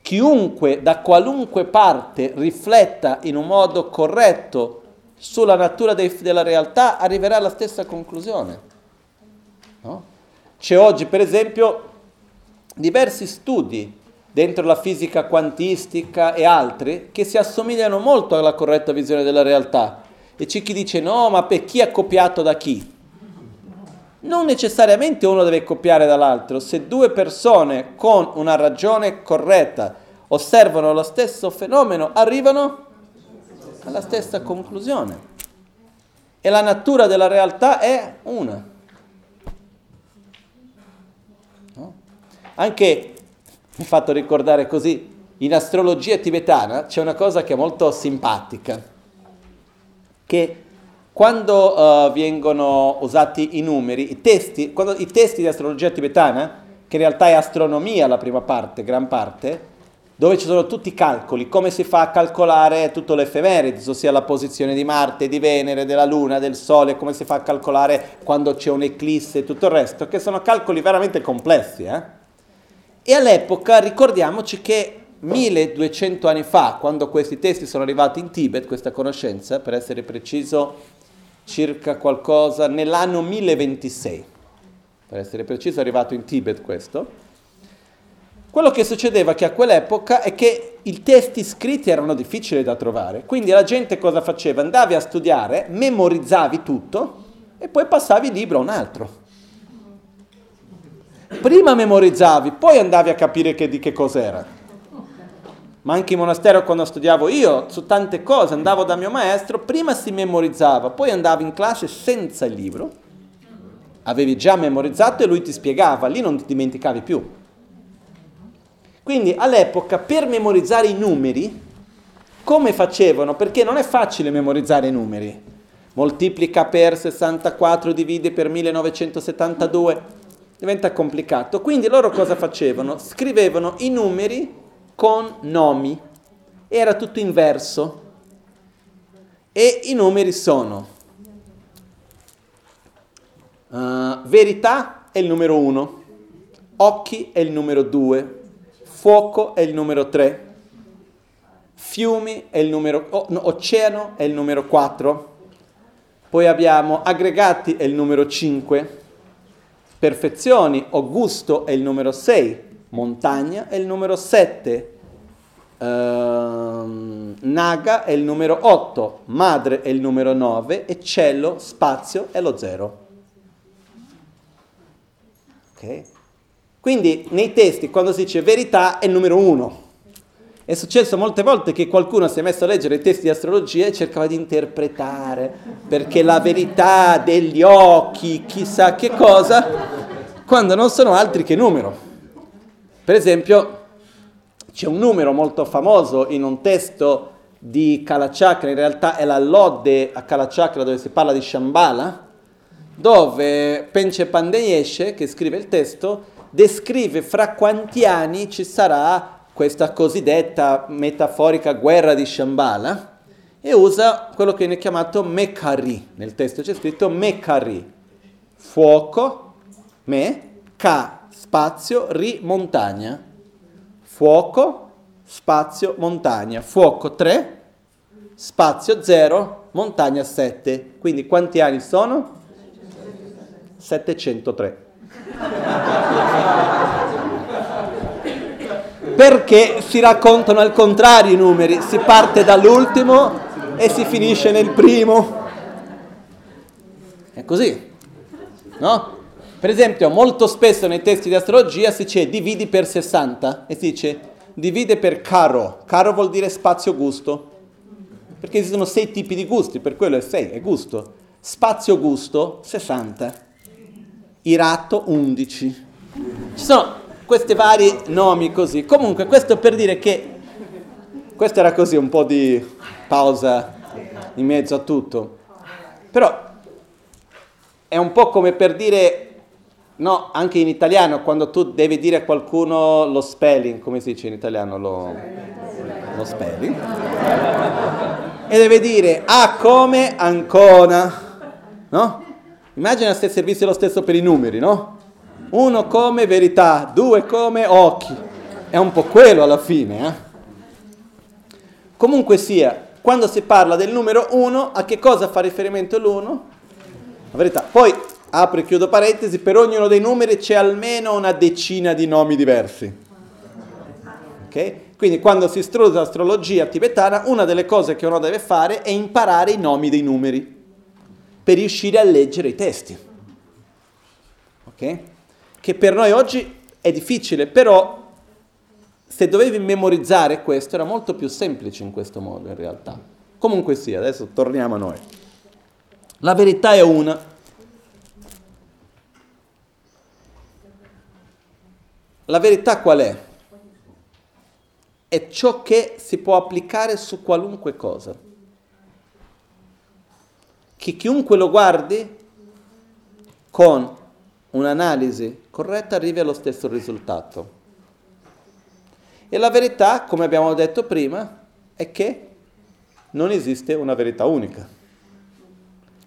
Chiunque da qualunque parte rifletta in un modo corretto sulla natura dei, della realtà arriverà alla stessa conclusione. No? C'è oggi, per esempio, diversi studi dentro la fisica quantistica e altri che si assomigliano molto alla corretta visione della realtà. E c'è chi dice no, ma per chi è copiato da chi? non necessariamente uno deve copiare dall'altro. Se due persone con una ragione corretta osservano lo stesso fenomeno, arrivano alla stessa conclusione. E la natura della realtà è una. No? Anche, mi ha fatto ricordare così, in astrologia tibetana c'è una cosa che è molto simpatica, che quando uh, vengono usati i numeri, i testi, quando, i testi di astrologia tibetana, che in realtà è astronomia la prima parte, gran parte, dove ci sono tutti i calcoli, come si fa a calcolare tutto l'effemeride, ossia la posizione di Marte, di Venere, della Luna, del Sole, come si fa a calcolare quando c'è un'eclisse e tutto il resto, che sono calcoli veramente complessi. Eh? E all'epoca ricordiamoci che 1200 anni fa, quando questi testi sono arrivati in Tibet, questa conoscenza, per essere preciso circa qualcosa nell'anno 1026, per essere preciso è arrivato in Tibet questo. Quello che succedeva che a quell'epoca è che i testi scritti erano difficili da trovare, quindi la gente cosa faceva? Andavi a studiare, memorizzavi tutto e poi passavi il libro a un altro. Prima memorizzavi, poi andavi a capire che, di che cos'era ma anche in monastero quando studiavo io, su tante cose, andavo da mio maestro, prima si memorizzava, poi andavo in classe senza il libro, avevi già memorizzato e lui ti spiegava, lì non ti dimenticavi più. Quindi all'epoca per memorizzare i numeri, come facevano? Perché non è facile memorizzare i numeri. Moltiplica per 64, divide per 1972, diventa complicato. Quindi loro cosa facevano? Scrivevano i numeri con nomi. Era tutto inverso. E i numeri sono uh, verità è il numero 1, occhi è il numero 2, fuoco è il numero 3, fiumi è il numero, oh, no, oceano è il numero 4, poi abbiamo aggregati è il numero 5, perfezioni o gusto è il numero 6, montagna è il numero 7, uh, naga è il numero 8, madre è il numero 9 e cielo, spazio è lo 0. Okay? Quindi nei testi quando si dice verità è il numero 1. È successo molte volte che qualcuno si è messo a leggere i testi di astrologia e cercava di interpretare, perché la verità degli occhi, chissà che cosa, quando non sono altri che numero. Per esempio, c'è un numero molto famoso in un testo di Kalachakra, in realtà è la lode a Kalachakra dove si parla di Shambhala, dove Penche Pandeyeshe, che scrive il testo, descrive fra quanti anni ci sarà questa cosiddetta metaforica guerra di Shambhala e usa quello che viene chiamato Mekari. Nel testo c'è scritto Mekari, fuoco, me, ka, spazio, ri, montagna. Fuoco, spazio, montagna. Fuoco 3, spazio 0, montagna 7. Quindi quanti anni sono? 703. Perché si raccontano al contrario i numeri, si parte dall'ultimo e si finisce nel primo. È così, no? Per esempio, molto spesso nei testi di astrologia si dice dividi per 60 e si dice divide per caro. Caro vuol dire spazio gusto. perché esistono sei tipi di gusti, per quello è sei, è gusto. Spazio gusto 60, irato 11. Ci sono questi vari nomi così. Comunque questo per dire che questo era così un po' di pausa in mezzo a tutto. Però è un po' come per dire No, anche in italiano, quando tu devi dire a qualcuno lo spelling, come si dice in italiano? Lo, lo spelling. E deve dire A come Ancona, no? Immagina se servisse lo stesso per i numeri, no? Uno come verità, due come occhi. È un po' quello alla fine, eh? Comunque sia, quando si parla del numero 1, a che cosa fa riferimento l'1? La verità. Poi apro e chiudo parentesi, per ognuno dei numeri c'è almeno una decina di nomi diversi. Ok? Quindi quando si studia l'astrologia tibetana, una delle cose che uno deve fare è imparare i nomi dei numeri per riuscire a leggere i testi. Ok? Che per noi oggi è difficile, però se dovevi memorizzare questo era molto più semplice in questo modo in realtà. Comunque sia, adesso torniamo a noi. La verità è una, La verità qual è? È ciò che si può applicare su qualunque cosa. Che chiunque lo guardi con un'analisi corretta arrivi allo stesso risultato. E la verità, come abbiamo detto prima, è che non esiste una verità unica.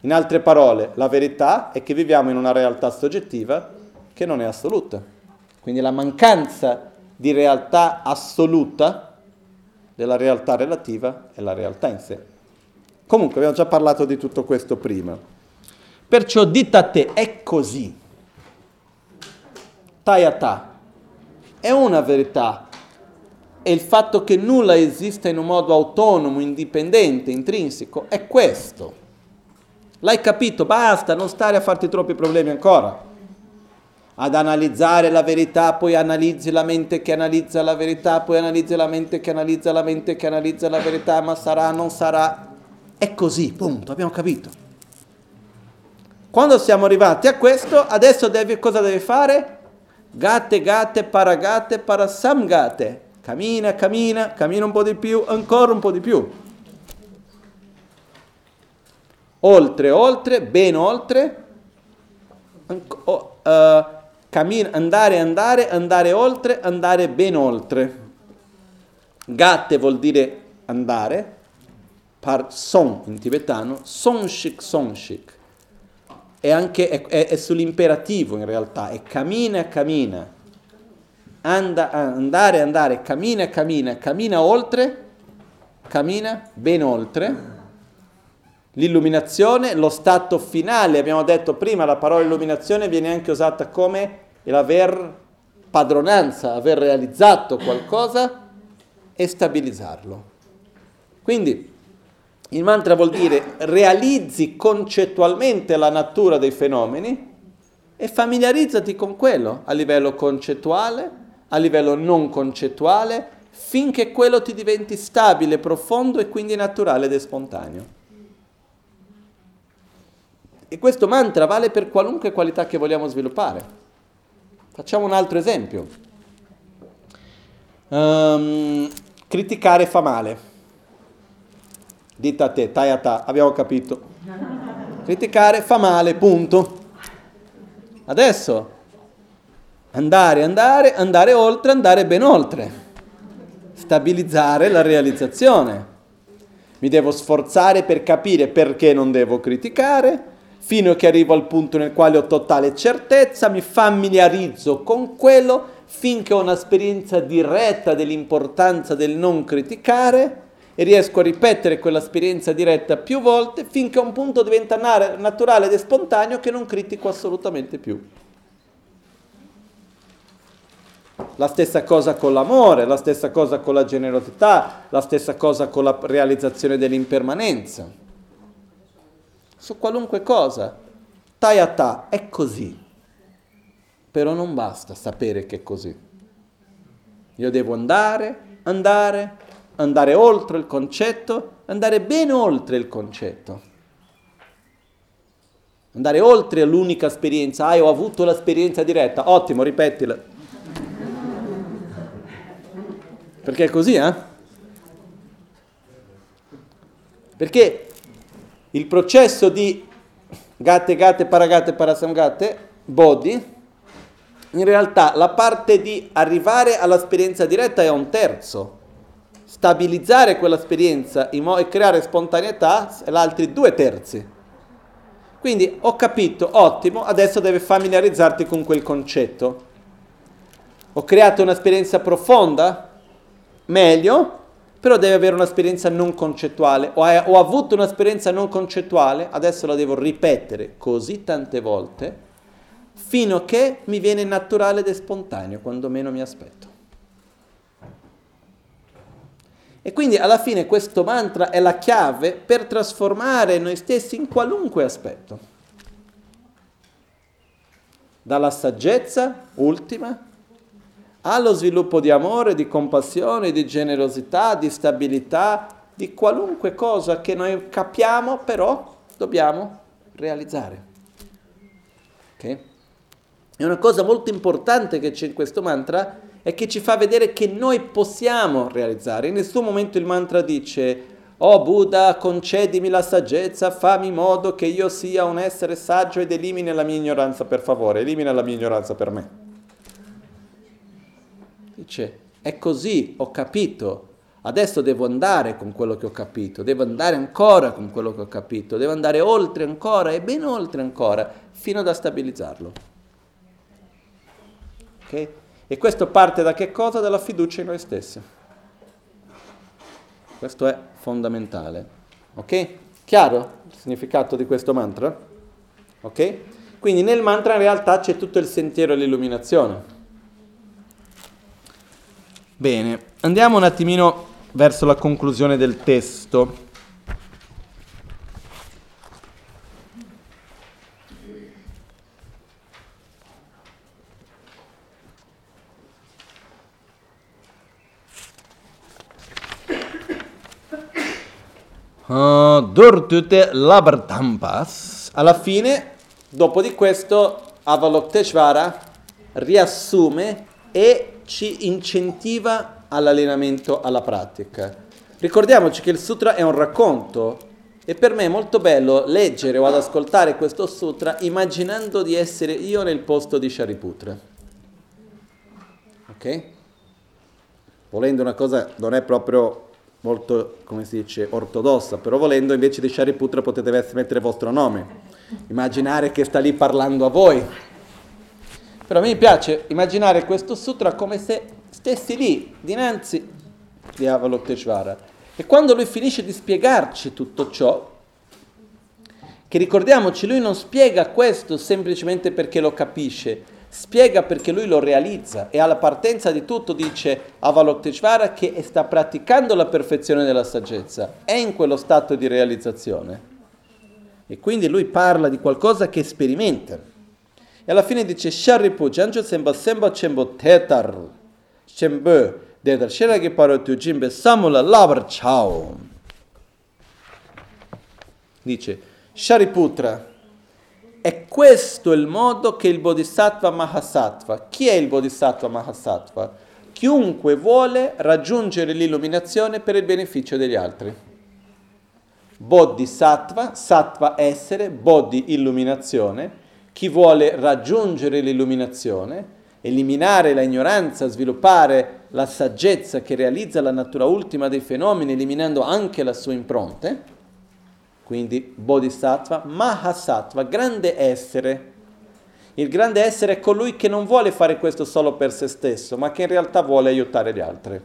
In altre parole, la verità è che viviamo in una realtà soggettiva che non è assoluta. Quindi la mancanza di realtà assoluta della realtà relativa è la realtà in sé. Comunque abbiamo già parlato di tutto questo prima. Perciò dita a te, è così. Tayata è una verità. E il fatto che nulla esista in un modo autonomo, indipendente, intrinseco, è questo. L'hai capito? Basta, non stare a farti troppi problemi ancora ad analizzare la verità, poi analizzi la mente che analizza la verità, poi analizzi la mente che analizza la mente che analizza la verità, ma sarà, non sarà. È così, punto, abbiamo capito. Quando siamo arrivati a questo, adesso devi, cosa devi fare? Gatte, gatte, paragate, parasamgate. Cammina, cammina, cammina un po' di più, ancora un po' di più. Oltre, oltre, ben oltre. Anco, uh, Cammin- andare, andare, andare oltre, andare ben oltre. Gatte vuol dire andare, par son in tibetano, sonshik, sonshik. È anche è, è, è sull'imperativo in realtà, è cammina, cammina. Anda, andare, andare, cammina, cammina, cammina oltre, cammina ben oltre. L'illuminazione, lo stato finale, abbiamo detto prima, la parola illuminazione viene anche usata come l'aver padronanza, aver realizzato qualcosa e stabilizzarlo. Quindi il mantra vuol dire realizzi concettualmente la natura dei fenomeni e familiarizzati con quello a livello concettuale, a livello non concettuale, finché quello ti diventi stabile, profondo e quindi naturale ed spontaneo. E questo mantra vale per qualunque qualità che vogliamo sviluppare. Facciamo un altro esempio. Um, criticare fa male. Dita a te, tai a ta, abbiamo capito. Criticare fa male, punto. Adesso andare, andare, andare oltre, andare ben oltre. Stabilizzare la realizzazione. Mi devo sforzare per capire perché non devo criticare, fino a che arrivo al punto nel quale ho totale certezza, mi familiarizzo con quello finché ho un'esperienza diretta dell'importanza del non criticare e riesco a ripetere quell'esperienza diretta più volte finché a un punto diventa naturale ed spontaneo che non critico assolutamente più. La stessa cosa con l'amore, la stessa cosa con la generosità, la stessa cosa con la realizzazione dell'impermanenza su qualunque cosa. Tayata è così, però non basta sapere che è così. Io devo andare, andare, andare oltre il concetto, andare ben oltre il concetto. Andare oltre l'unica esperienza. Ah, ho avuto l'esperienza diretta. Ottimo, ripetila. Perché è così, eh? Perché il processo di gatte, gatte, paragate, parasamgate, body, in realtà la parte di arrivare all'esperienza diretta è un terzo. Stabilizzare quell'esperienza e creare spontaneità è l'altri due terzi. Quindi ho capito, ottimo, adesso devi familiarizzarti con quel concetto. Ho creato un'esperienza profonda? Meglio, però deve avere un'esperienza non concettuale. Ho, ho avuto un'esperienza non concettuale, adesso la devo ripetere così tante volte fino a che mi viene naturale ed spontaneo, quando meno mi aspetto. E quindi alla fine questo mantra è la chiave per trasformare noi stessi in qualunque aspetto. Dalla saggezza ultima allo sviluppo di amore, di compassione, di generosità, di stabilità, di qualunque cosa che noi capiamo, però dobbiamo realizzare. Okay? E una cosa molto importante che c'è in questo mantra è che ci fa vedere che noi possiamo realizzare. In nessun momento il mantra dice, oh Buddha, concedimi la saggezza, fammi in modo che io sia un essere saggio ed elimini la mia ignoranza per favore, elimina la mia ignoranza per me. Dice, è così, ho capito, adesso devo andare con quello che ho capito, devo andare ancora con quello che ho capito, devo andare oltre ancora e ben oltre ancora, fino ad stabilizzarlo. Ok? E questo parte da che cosa? Dalla fiducia in noi stessi. Questo è fondamentale. Ok? Chiaro il significato di questo mantra? Ok? Quindi nel mantra in realtà c'è tutto il sentiero dell'illuminazione. Bene, andiamo un attimino verso la conclusione del testo. Uh, Durtute Labartampas. Alla fine, dopo di questo, Avalokteshvara riassume e ci incentiva all'allenamento, alla pratica. Ricordiamoci che il sutra è un racconto e per me è molto bello leggere o ad ascoltare questo sutra immaginando di essere io nel posto di Shariputra. Ok? Volendo una cosa non è proprio molto, come si dice, ortodossa, però volendo invece di Shariputra potete mettere il vostro nome, immaginare che sta lì parlando a voi. Però me piace immaginare questo sutra come se stessi lì, dinanzi di Avalokiteshvara. E quando lui finisce di spiegarci tutto ciò, che ricordiamoci, lui non spiega questo semplicemente perché lo capisce, spiega perché lui lo realizza e alla partenza di tutto dice Avalokiteshvara che sta praticando la perfezione della saggezza, è in quello stato di realizzazione. E quindi lui parla di qualcosa che sperimenta. E alla fine dice Sharipu Janjo Semba Semba Chembo Tetar Chembo Dedar Sheragi Parotu Jimbe Samula Labar Chao. Dice Shariputra è questo il modo che il Bodhisattva Mahasattva, chi è il Bodhisattva Mahasattva? Chiunque vuole raggiungere l'illuminazione per il beneficio degli altri. Bodhisattva, sattva essere, bodhi illuminazione, chi vuole raggiungere l'illuminazione, eliminare la ignoranza, sviluppare la saggezza che realizza la natura ultima dei fenomeni, eliminando anche la sua impronta, quindi Bodhisattva, Mahasattva, grande essere. Il grande essere è colui che non vuole fare questo solo per se stesso, ma che in realtà vuole aiutare gli altri.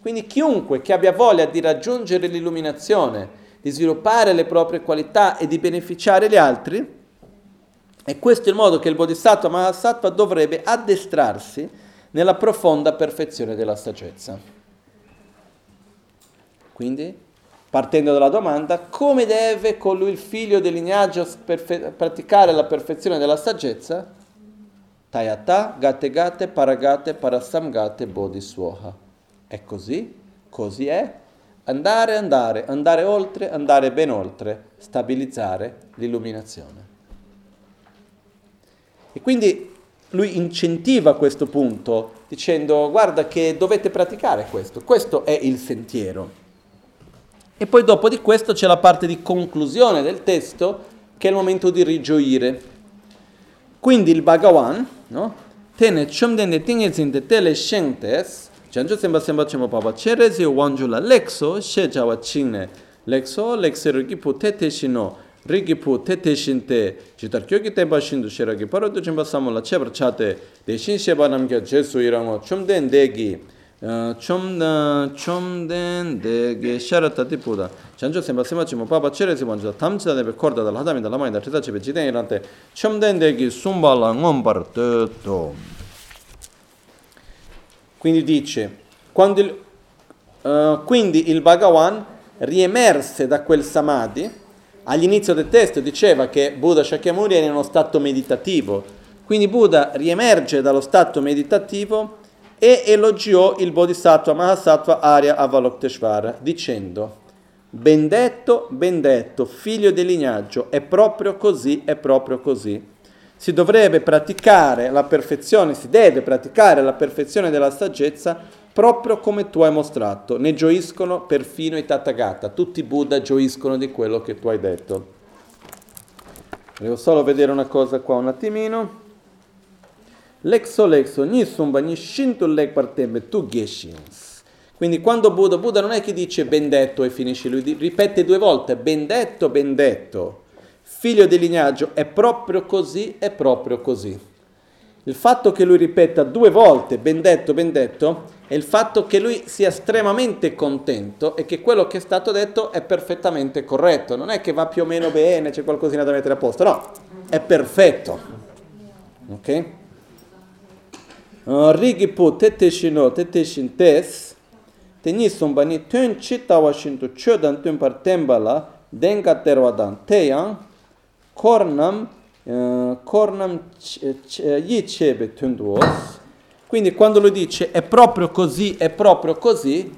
Quindi chiunque che abbia voglia di raggiungere l'illuminazione, di sviluppare le proprie qualità e di beneficiare gli altri, è questo il modo che il Bodhisattva Mahasattva dovrebbe addestrarsi nella profonda perfezione della saggezza. Quindi partendo dalla domanda come deve colui il figlio del lignaggio perfe- praticare la perfezione della saggezza? Tayata, gate gate, paragate, parasamgate, bodhi suoha. È così così è, andare, andare, andare oltre, andare ben oltre, stabilizzare l'illuminazione. E quindi lui incentiva questo punto dicendo guarda che dovete praticare questo, questo è il sentiero. E poi dopo di questo c'è la parte di conclusione del testo che è il momento di rigioire. Quindi il Bhagavan, no? Tene chumdene tingezinte tele shengtes, janjo semba semba chemo papa cherezi wanjula lexo she jawa chingne lexo lexero ki putete shino rigi putete shinte jitar kyo ki temba shindu sheragi parodo chemba samola chebar chate deshin sheba namkya jesu irango chumden degi chom chom den de ge sharata ti puda chanjo semba sema chimo papa chere si manjo tamcha de korda dal hadami dal mai da tita chebe jiden irante chom den de ge sumbala ngombar to quindi dice quando il, uh, quindi il Bhagavan riemerse da quel samadhi all'inizio del testo diceva che Buddha Shakyamuni era in uno stato meditativo. Quindi Buddha riemerge dallo stato meditativo e elogiò il Bodhisattva Mahasattva Arya Avalokiteshvara dicendo ben detto, ben detto, figlio del lignaggio, è proprio così, è proprio così. Si dovrebbe praticare la perfezione, si deve praticare la perfezione della saggezza proprio come tu hai mostrato. Ne gioiscono perfino i Tathagata, tutti i Buddha gioiscono di quello che tu hai detto. Devo solo vedere una cosa qua un attimino. Lexo lexo, ni sumba, ni shinto leg partembe, tu geshins. Quindi quando Buddha, Buddha non è che dice ben detto e finisce lui, ripete due volte, ben detto, ben detto. Figlio di lignaggio è proprio così, è proprio così. Il fatto che lui ripeta due volte ben detto, ben detto, è il fatto che lui sia estremamente contento e che quello che è stato detto è perfettamente corretto. Non è che va più o meno bene, c'è qualcosina da mettere a posto, no, è perfetto. Ok? Rigi pu tete shino tete shin tes. Teni sombani tuen chitawa shinto chodan tuen par tembala denga terwadan teyang kornam kornam yi chebe tunduos quindi quando lui dice è proprio così è proprio così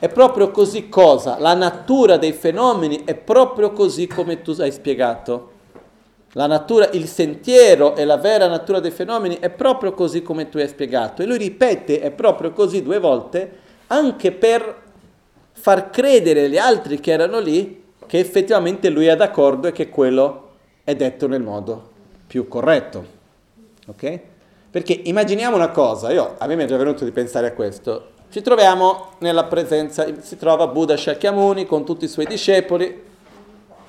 è proprio così cosa? La natura dei fenomeni è proprio così come tu hai spiegato la natura, il sentiero e la vera natura dei fenomeni è proprio così come tu hai spiegato. E lui ripete, è proprio così due volte, anche per far credere agli altri che erano lì che effettivamente lui è d'accordo e che quello è detto nel modo più corretto. Ok? Perché immaginiamo una cosa, io, a me mi è già venuto di pensare a questo. Ci troviamo nella presenza, si trova Buddha Shakyamuni con tutti i suoi discepoli,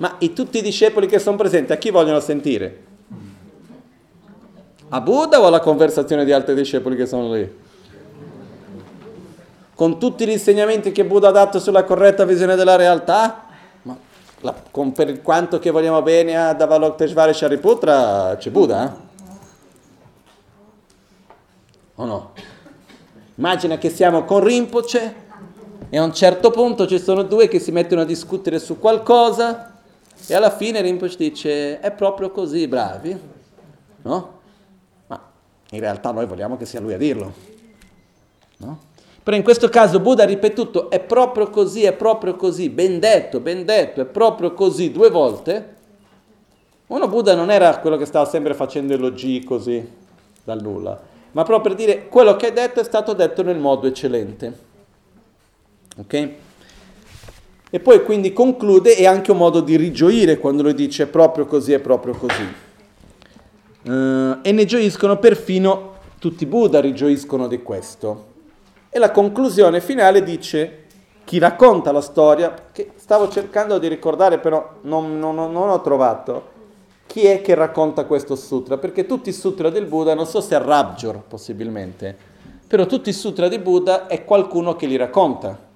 ma i, tutti i discepoli che sono presenti, a chi vogliono sentire? A Buddha o alla conversazione di altri discepoli che sono lì? Con tutti gli insegnamenti che Buddha ha dato sulla corretta visione della realtà? Ma la, con, per quanto che vogliamo bene ad Avalokiteshvara e Shariputra, c'è Buddha? Eh? O no? Immagina che siamo con Rinpoche e a un certo punto ci sono due che si mettono a discutere su qualcosa e alla fine Rinpoche dice, è proprio così, bravi, no? Ma in realtà noi vogliamo che sia lui a dirlo, no? Però in questo caso Buddha ha ripetuto, è proprio così, è proprio così, ben detto, ben detto, è proprio così due volte. Uno Buddha non era quello che stava sempre facendo elogi così, dal nulla, ma proprio per dire, quello che è detto è stato detto nel modo eccellente. Ok? E poi quindi conclude è anche un modo di rigioire quando lui dice proprio così è proprio così. Uh, e ne gioiscono perfino tutti i Buddha rigioiscono di questo. E la conclusione finale dice chi racconta la storia, che stavo cercando di ricordare però non, non, non ho trovato, chi è che racconta questo sutra? Perché tutti i sutra del Buddha, non so se è Rabjor possibilmente, però tutti i sutra di Buddha è qualcuno che li racconta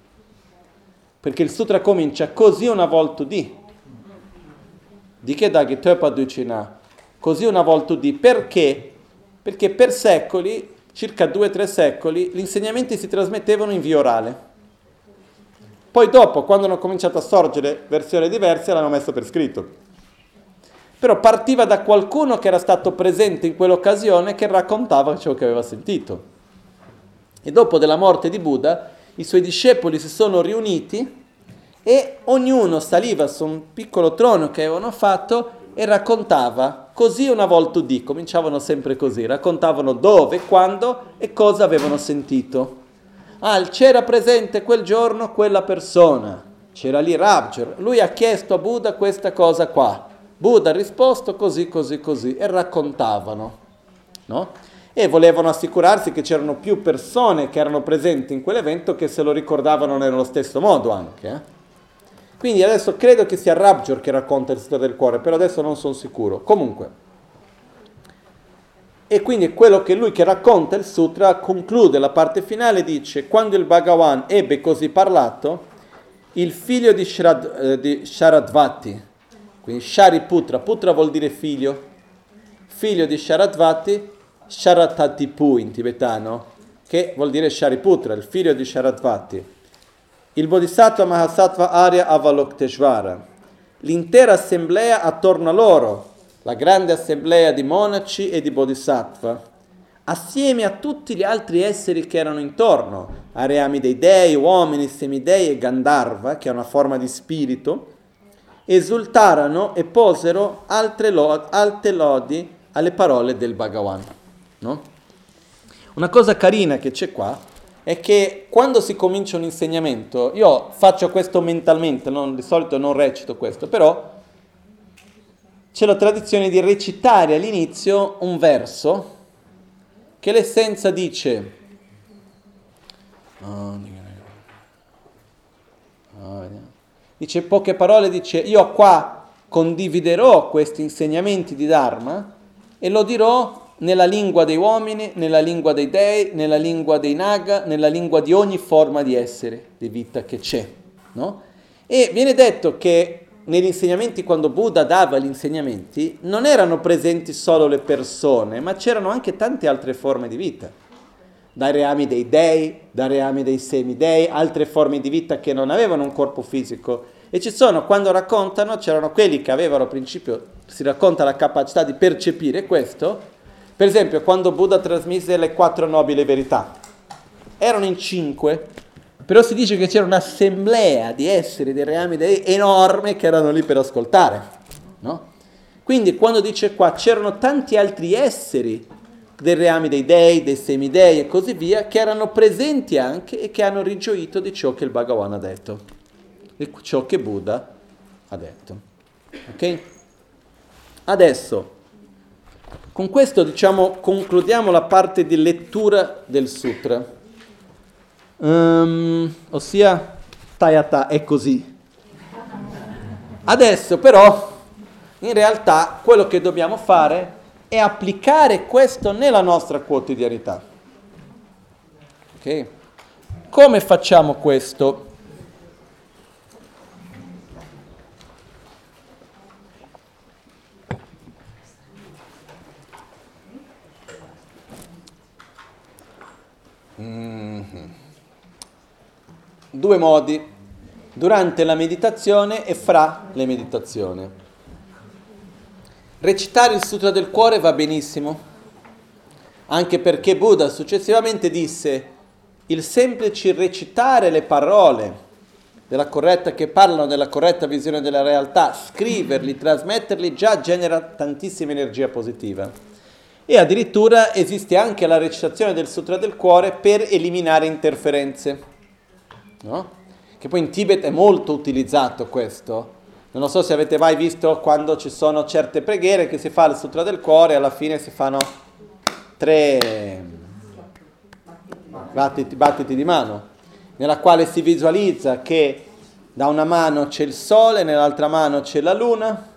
perché il sutra comincia così una volta di. Di che da tepa ducina? Così una volta di. Perché? Perché per secoli, circa due o tre secoli, gli insegnamenti si trasmettevano in via orale. Poi dopo, quando hanno cominciato a sorgere versioni diverse, l'hanno messo per scritto. Però partiva da qualcuno che era stato presente in quell'occasione che raccontava ciò che aveva sentito. E dopo della morte di Buddha, i suoi discepoli si sono riuniti e ognuno saliva su un piccolo trono che avevano fatto e raccontava, così una volta udì, cominciavano sempre così, raccontavano dove, quando e cosa avevano sentito. Ah, c'era presente quel giorno quella persona, c'era lì Rabger, lui ha chiesto a Buddha questa cosa qua, Buddha ha risposto così, così, così e raccontavano, no? E volevano assicurarsi che c'erano più persone che erano presenti in quell'evento che se lo ricordavano nello stesso modo anche. Eh? Quindi adesso credo che sia Rabjor che racconta il segreto del cuore, però adesso non sono sicuro. Comunque. E quindi quello che lui che racconta il sutra conclude la parte finale, dice, quando il Bhagavan ebbe così parlato, il figlio di, Sharad, eh, di Sharadvati, quindi Shariputra, Putra vuol dire figlio, figlio di Sharadvati, Sharatatipu in tibetano, che vuol dire Shariputra, il figlio di Sharadvati il Bodhisattva Mahasattva Arya Avalokteshvara, l'intera assemblea attorno a loro, la grande assemblea di monaci e di Bodhisattva, assieme a tutti gli altri esseri che erano intorno, areami dei dei, uomini, semidei e Gandharva, che è una forma di spirito, esultarono e posero alte, lo- alte lodi alle parole del Bhagavan. No? Una cosa carina che c'è qua è che quando si comincia un insegnamento, io faccio questo mentalmente, non, di solito non recito questo, però c'è la tradizione di recitare all'inizio un verso che l'essenza dice, dice poche parole, dice io qua condividerò questi insegnamenti di Dharma e lo dirò nella lingua dei uomini, nella lingua dei dei, nella lingua dei naga, nella lingua di ogni forma di essere, di vita che c'è. No? E viene detto che negli insegnamenti, quando Buddha dava gli insegnamenti, non erano presenti solo le persone, ma c'erano anche tante altre forme di vita. Dai reami dei dei, dai reami dei semidei, altre forme di vita che non avevano un corpo fisico. E ci sono, quando raccontano, c'erano quelli che avevano, a principio, si racconta la capacità di percepire questo, per esempio, quando Buddha trasmise le quattro nobili verità, erano in cinque, però si dice che c'era un'assemblea di esseri, di reami dei enorme che erano lì per ascoltare. No? Quindi quando dice qua c'erano tanti altri esseri dei reami dei dei, dei semidei e così via, che erano presenti anche e che hanno rigioito di ciò che il Bhagavan ha detto, di ciò che Buddha ha detto. Ok? Adesso con questo diciamo concludiamo la parte di lettura del sutra, um, ossia Tayata è così. Adesso però in realtà quello che dobbiamo fare è applicare questo nella nostra quotidianità. Okay? Come facciamo questo? Mm-hmm. Due modi, durante la meditazione e fra le meditazioni. Recitare il Sutra del Cuore va benissimo, anche perché Buddha successivamente disse il semplice recitare le parole corretta, che parlano della corretta visione della realtà, scriverli, trasmetterli, già genera tantissima energia positiva. E addirittura esiste anche la recitazione del Sutra del Cuore per eliminare interferenze. No? Che poi in Tibet è molto utilizzato questo. Non so se avete mai visto quando ci sono certe preghiere che si fa il Sutra del Cuore e alla fine si fanno tre battiti, battiti di mano, nella quale si visualizza che da una mano c'è il sole, nell'altra mano c'è la luna,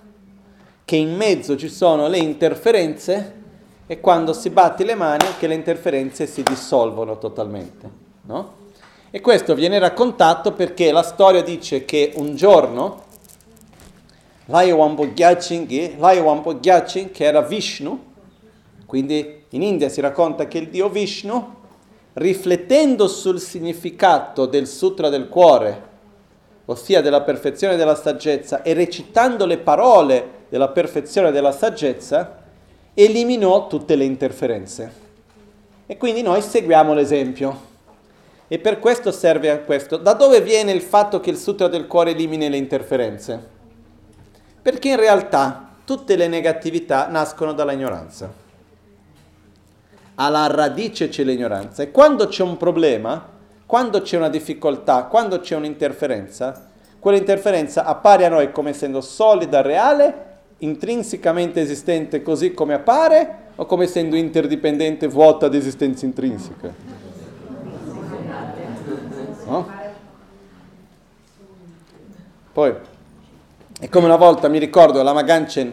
che in mezzo ci sono le interferenze e quando si batti le mani anche le interferenze si dissolvono totalmente. No? E questo viene raccontato perché la storia dice che un giorno Lai Wampo Gyachin, che era Vishnu, quindi in India si racconta che il dio Vishnu, riflettendo sul significato del Sutra del Cuore, ossia della perfezione della saggezza, e recitando le parole della perfezione della saggezza, eliminò tutte le interferenze. E quindi noi seguiamo l'esempio. E per questo serve a questo. Da dove viene il fatto che il sutra del cuore elimini le interferenze? Perché in realtà tutte le negatività nascono dalla ignoranza. Alla radice c'è l'ignoranza e quando c'è un problema, quando c'è una difficoltà, quando c'è un'interferenza, quell'interferenza appare a noi come essendo solida, reale, intrinsecamente esistente così come appare o come essendo interdipendente, vuota di esistenza intrinseca? No? Poi, è come una volta, mi ricordo, la Maganchen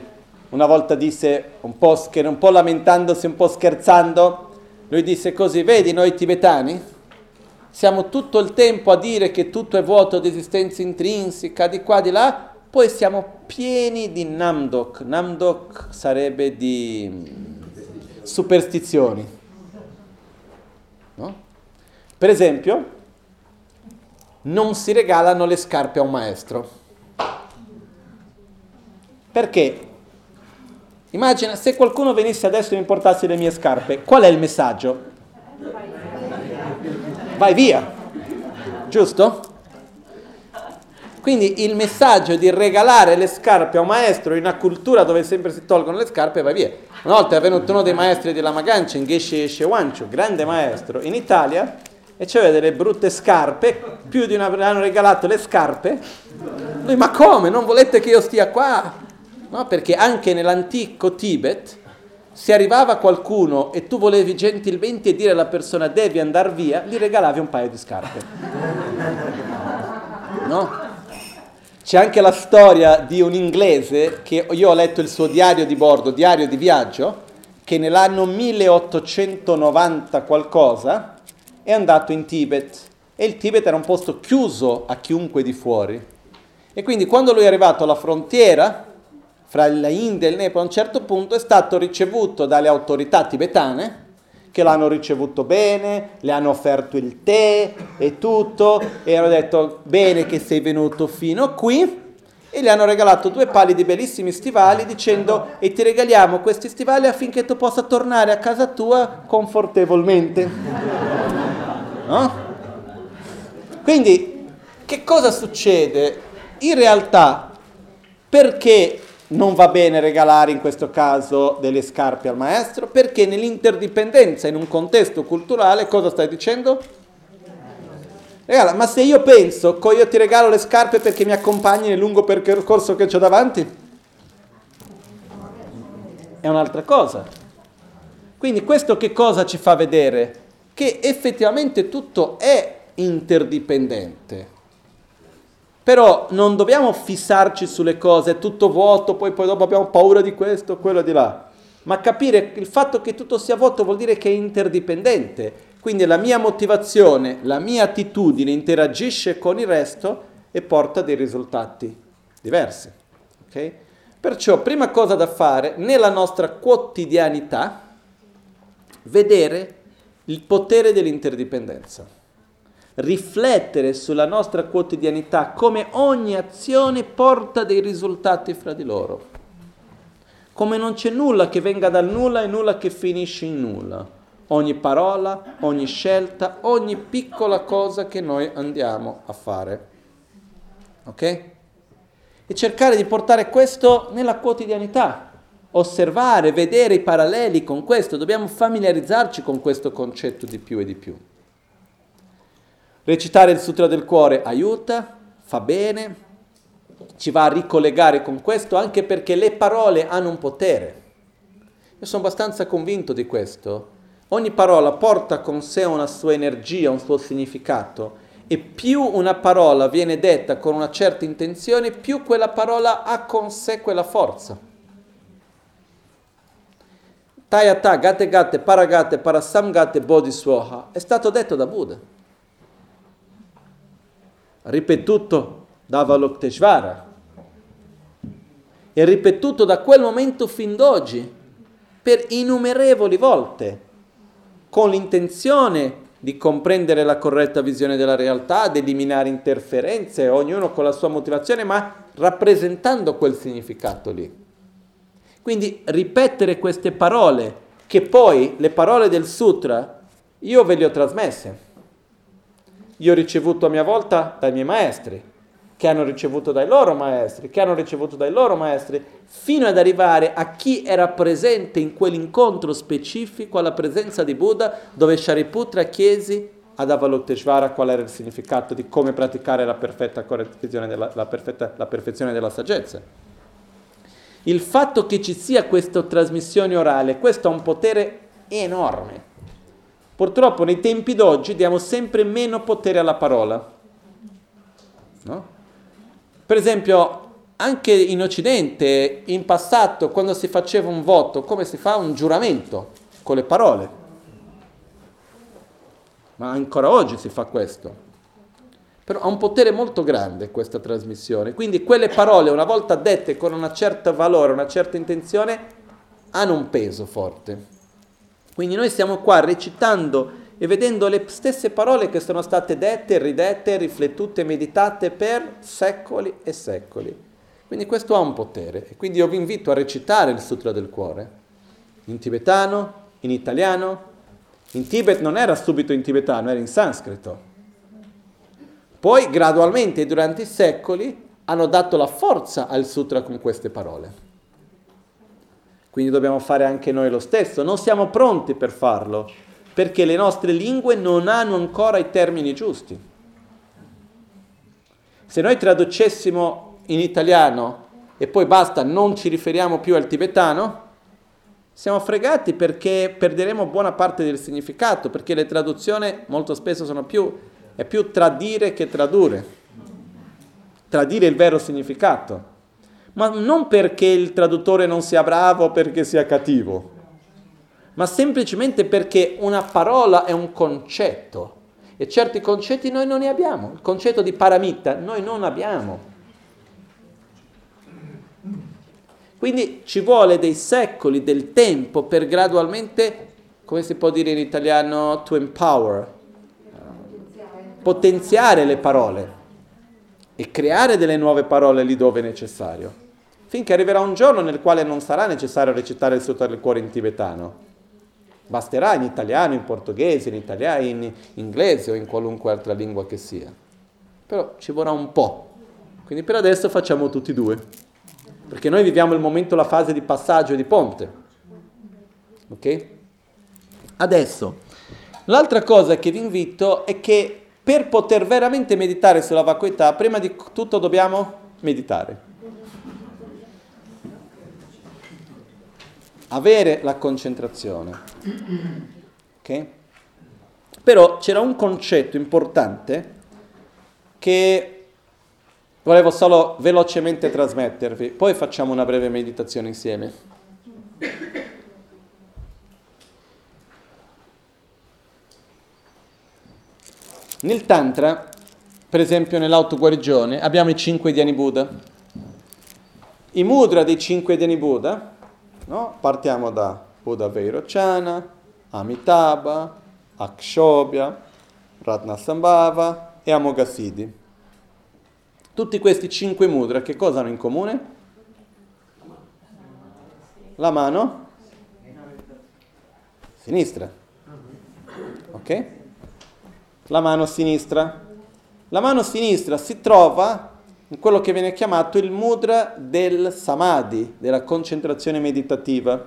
una volta disse, un po, scher- un po' lamentandosi, un po' scherzando, lui disse così, vedi noi tibetani? Siamo tutto il tempo a dire che tutto è vuoto di esistenza intrinseca, di qua, di là, poi siamo pieni di Namdok. Namdok sarebbe di superstizioni. No? Per esempio, non si regalano le scarpe a un maestro. Perché? Immagina se qualcuno venisse adesso e mi portasse le mie scarpe, qual è il messaggio? Vai via, giusto? Quindi il messaggio di regalare le scarpe a un maestro in una cultura dove sempre si tolgono le scarpe va via. Una volta è venuto uno dei maestri della Magancia, Geshe Shewanchu, grande maestro, in Italia e c'aveva delle brutte scarpe, più di una hanno regalato le scarpe. Lui, ma come? Non volete che io stia qua? No, perché anche nell'antico Tibet, se arrivava qualcuno e tu volevi gentilmente dire alla persona devi andare via, gli regalavi un paio di scarpe. No? C'è anche la storia di un inglese che io ho letto il suo diario di bordo, diario di viaggio, che nell'anno 1890 qualcosa è andato in Tibet e il Tibet era un posto chiuso a chiunque di fuori. E quindi quando lui è arrivato alla frontiera fra la India e il Nepal, a un certo punto è stato ricevuto dalle autorità tibetane che l'hanno ricevuto bene, le hanno offerto il tè e tutto, e hanno detto bene che sei venuto fino qui, e gli hanno regalato due pali di bellissimi stivali dicendo e ti regaliamo questi stivali affinché tu possa tornare a casa tua confortevolmente. No? Quindi, che cosa succede? In realtà, perché non va bene regalare in questo caso delle scarpe al maestro perché nell'interdipendenza in un contesto culturale cosa stai dicendo? Regala, ma se io penso che io ti regalo le scarpe perché mi accompagni nel lungo percorso che ho davanti, è un'altra cosa. Quindi questo che cosa ci fa vedere? Che effettivamente tutto è interdipendente. Però non dobbiamo fissarci sulle cose, è tutto vuoto, poi, poi dopo abbiamo paura di questo, quello di là. Ma capire il fatto che tutto sia vuoto vuol dire che è interdipendente. Quindi la mia motivazione, la mia attitudine interagisce con il resto e porta dei risultati diversi. Okay? Perciò, prima cosa da fare nella nostra quotidianità, vedere il potere dell'interdipendenza riflettere sulla nostra quotidianità come ogni azione porta dei risultati fra di loro. Come non c'è nulla che venga dal nulla e nulla che finisce in nulla. Ogni parola, ogni scelta, ogni piccola cosa che noi andiamo a fare. Ok? E cercare di portare questo nella quotidianità, osservare, vedere i paralleli con questo, dobbiamo familiarizzarci con questo concetto di più e di più. Recitare il Sutra del Cuore aiuta, fa bene, ci va a ricollegare con questo anche perché le parole hanno un potere. Io sono abbastanza convinto di questo. Ogni parola porta con sé una sua energia, un suo significato e più una parola viene detta con una certa intenzione, più quella parola ha con sé quella forza. Tayata, gate gate, paragate, parasamgate, bodhiswaha è stato detto da Buddha ripetuto da Avalokiteshvara e ripetuto da quel momento fin d'oggi per innumerevoli volte con l'intenzione di comprendere la corretta visione della realtà, di eliminare interferenze, ognuno con la sua motivazione, ma rappresentando quel significato lì. Quindi ripetere queste parole, che poi le parole del sutra io ve le ho trasmesse io ho ricevuto a mia volta dai miei maestri, che hanno ricevuto dai loro maestri, che hanno ricevuto dai loro maestri, fino ad arrivare a chi era presente in quell'incontro specifico alla presenza di Buddha, dove Shariputra chiesi ad Avalokiteshvara qual era il significato di come praticare la perfetta, della, la perfetta, la perfezione della saggezza. Il fatto che ci sia questa trasmissione orale, questo ha un potere enorme. Purtroppo nei tempi d'oggi diamo sempre meno potere alla parola. No? Per esempio, anche in Occidente, in passato, quando si faceva un voto, come si fa un giuramento? Con le parole. Ma ancora oggi si fa questo. Però ha un potere molto grande questa trasmissione. Quindi quelle parole, una volta dette con un certo valore, una certa intenzione, hanno un peso forte. Quindi noi stiamo qua recitando e vedendo le stesse parole che sono state dette, ridette, riflettute, meditate per secoli e secoli. Quindi questo ha un potere e quindi io vi invito a recitare il Sutra del Cuore, in tibetano, in italiano. In Tibet non era subito in tibetano, era in sanscrito. Poi gradualmente durante i secoli hanno dato la forza al sutra con queste parole. Quindi dobbiamo fare anche noi lo stesso. Non siamo pronti per farlo, perché le nostre lingue non hanno ancora i termini giusti. Se noi traducessimo in italiano e poi basta, non ci riferiamo più al tibetano, siamo fregati perché perderemo buona parte del significato, perché le traduzioni molto spesso sono più, è più tradire che tradurre, tradire il vero significato, ma non perché il traduttore non sia bravo o perché sia cattivo, ma semplicemente perché una parola è un concetto e certi concetti noi non ne abbiamo. Il concetto di paramita noi non abbiamo. Quindi ci vuole dei secoli del tempo per gradualmente, come si può dire in italiano, to empower, potenziare le parole e creare delle nuove parole lì dove è necessario. Finché arriverà un giorno nel quale non sarà necessario recitare il Sutra del Cuore in tibetano, Basterà in italiano, in portoghese, in italiano, in inglese o in qualunque altra lingua che sia. Però ci vorrà un po'. Quindi per adesso facciamo tutti e due. Perché noi viviamo il momento, la fase di passaggio di ponte. Ok? Adesso, l'altra cosa che vi invito è che per poter veramente meditare sulla vacuità, prima di tutto dobbiamo meditare. Avere la concentrazione. Ok? Però c'era un concetto importante che volevo solo velocemente trasmettervi, poi facciamo una breve meditazione insieme. Nel Tantra, per esempio nell'autoguarigione, abbiamo i cinque Dhyani Buddha. I mudra dei cinque Dhyani Buddha No? Partiamo da Buddha Vairochana, Amitabha, Akshobhya, Ratnasambhava e Amoghasiddhi. Tutti questi cinque mudra che cosa hanno in comune? La mano sinistra. Ok? La mano sinistra. La mano sinistra si trova quello che viene chiamato il mudra del samadhi, della concentrazione meditativa.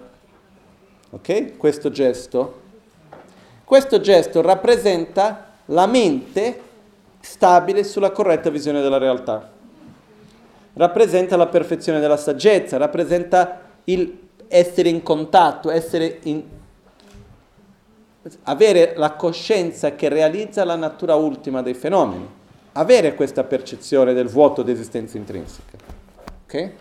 Ok? Questo gesto. Questo gesto rappresenta la mente stabile sulla corretta visione della realtà. Rappresenta la perfezione della saggezza, rappresenta il essere in contatto, essere in, avere la coscienza che realizza la natura ultima dei fenomeni avere questa percezione del vuoto di esistenza intrinseca. Okay?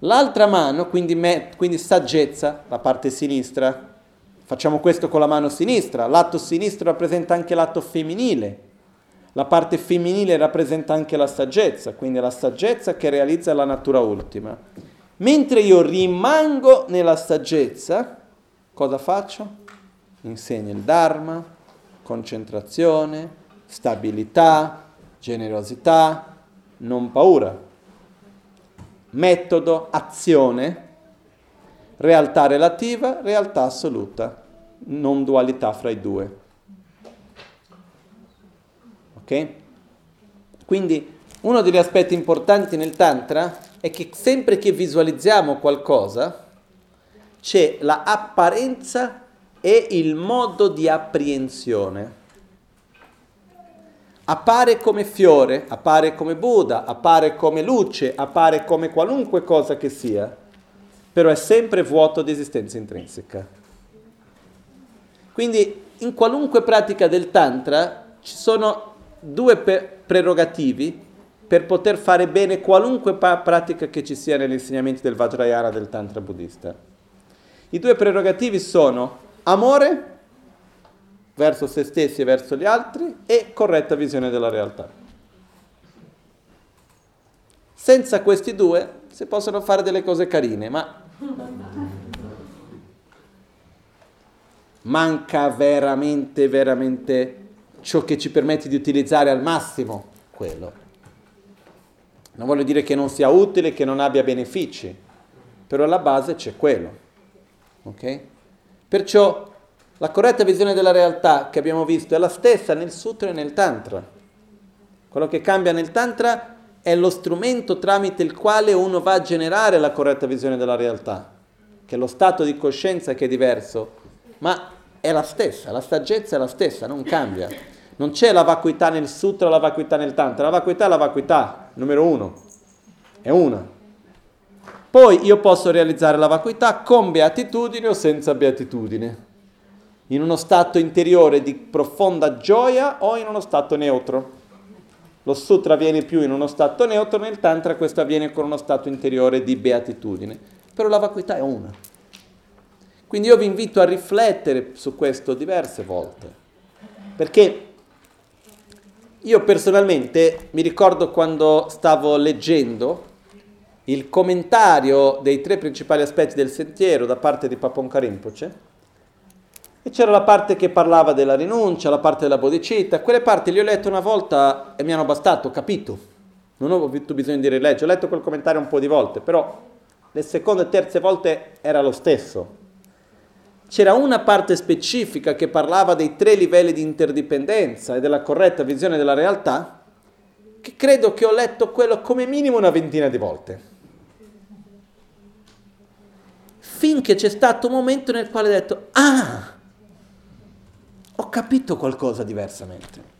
L'altra mano, quindi, me, quindi saggezza, la parte sinistra, facciamo questo con la mano sinistra, l'atto sinistro rappresenta anche l'atto femminile, la parte femminile rappresenta anche la saggezza, quindi la saggezza che realizza la natura ultima. Mentre io rimango nella saggezza, cosa faccio? Insegno il Dharma, concentrazione, stabilità, generosità, non paura. Metodo, azione, realtà relativa, realtà assoluta, non dualità fra i due. Ok? Quindi uno degli aspetti importanti nel Tantra è che sempre che visualizziamo qualcosa c'è la apparenza e il modo di apprehensione. Appare come fiore, appare come Buddha, appare come luce, appare come qualunque cosa che sia, però è sempre vuoto di esistenza intrinseca. Quindi in qualunque pratica del Tantra ci sono due prerogativi per poter fare bene qualunque pratica che ci sia negli insegnamenti del Vajrayana del Tantra buddista. I due prerogativi sono amore verso se stessi e verso gli altri e corretta visione della realtà. Senza questi due si possono fare delle cose carine, ma manca veramente, veramente ciò che ci permette di utilizzare al massimo quello. Non voglio dire che non sia utile, che non abbia benefici, però alla base c'è quello. Ok? Perciò la corretta visione della realtà che abbiamo visto è la stessa nel Sutra e nel Tantra. Quello che cambia nel Tantra è lo strumento tramite il quale uno va a generare la corretta visione della realtà, che è lo stato di coscienza che è diverso, ma è la stessa, la saggezza è la stessa, non cambia. Non c'è la vacuità nel sutra, la vacuità nel tantra, la vacuità è la vacuità, numero uno, è una. Poi io posso realizzare la vacuità con beatitudine o senza beatitudine, in uno stato interiore di profonda gioia o in uno stato neutro. Lo sutra avviene più in uno stato neutro, nel tantra questo avviene con uno stato interiore di beatitudine, però la vacuità è una. Quindi io vi invito a riflettere su questo diverse volte, perché io personalmente mi ricordo quando stavo leggendo il commentario dei tre principali aspetti del sentiero da parte di Papon Rinpoche e c'era la parte che parlava della rinuncia, la parte della bodhicitta, quelle parti le ho lette una volta e mi hanno bastato, ho capito, non ho avuto bisogno di rileggere, ho letto quel commentario un po' di volte, però le seconde e terze volte era lo stesso. C'era una parte specifica che parlava dei tre livelli di interdipendenza e della corretta visione della realtà, che credo che ho letto quello come minimo una ventina di volte. Finché c'è stato un momento nel quale ho detto, ah, ho capito qualcosa diversamente.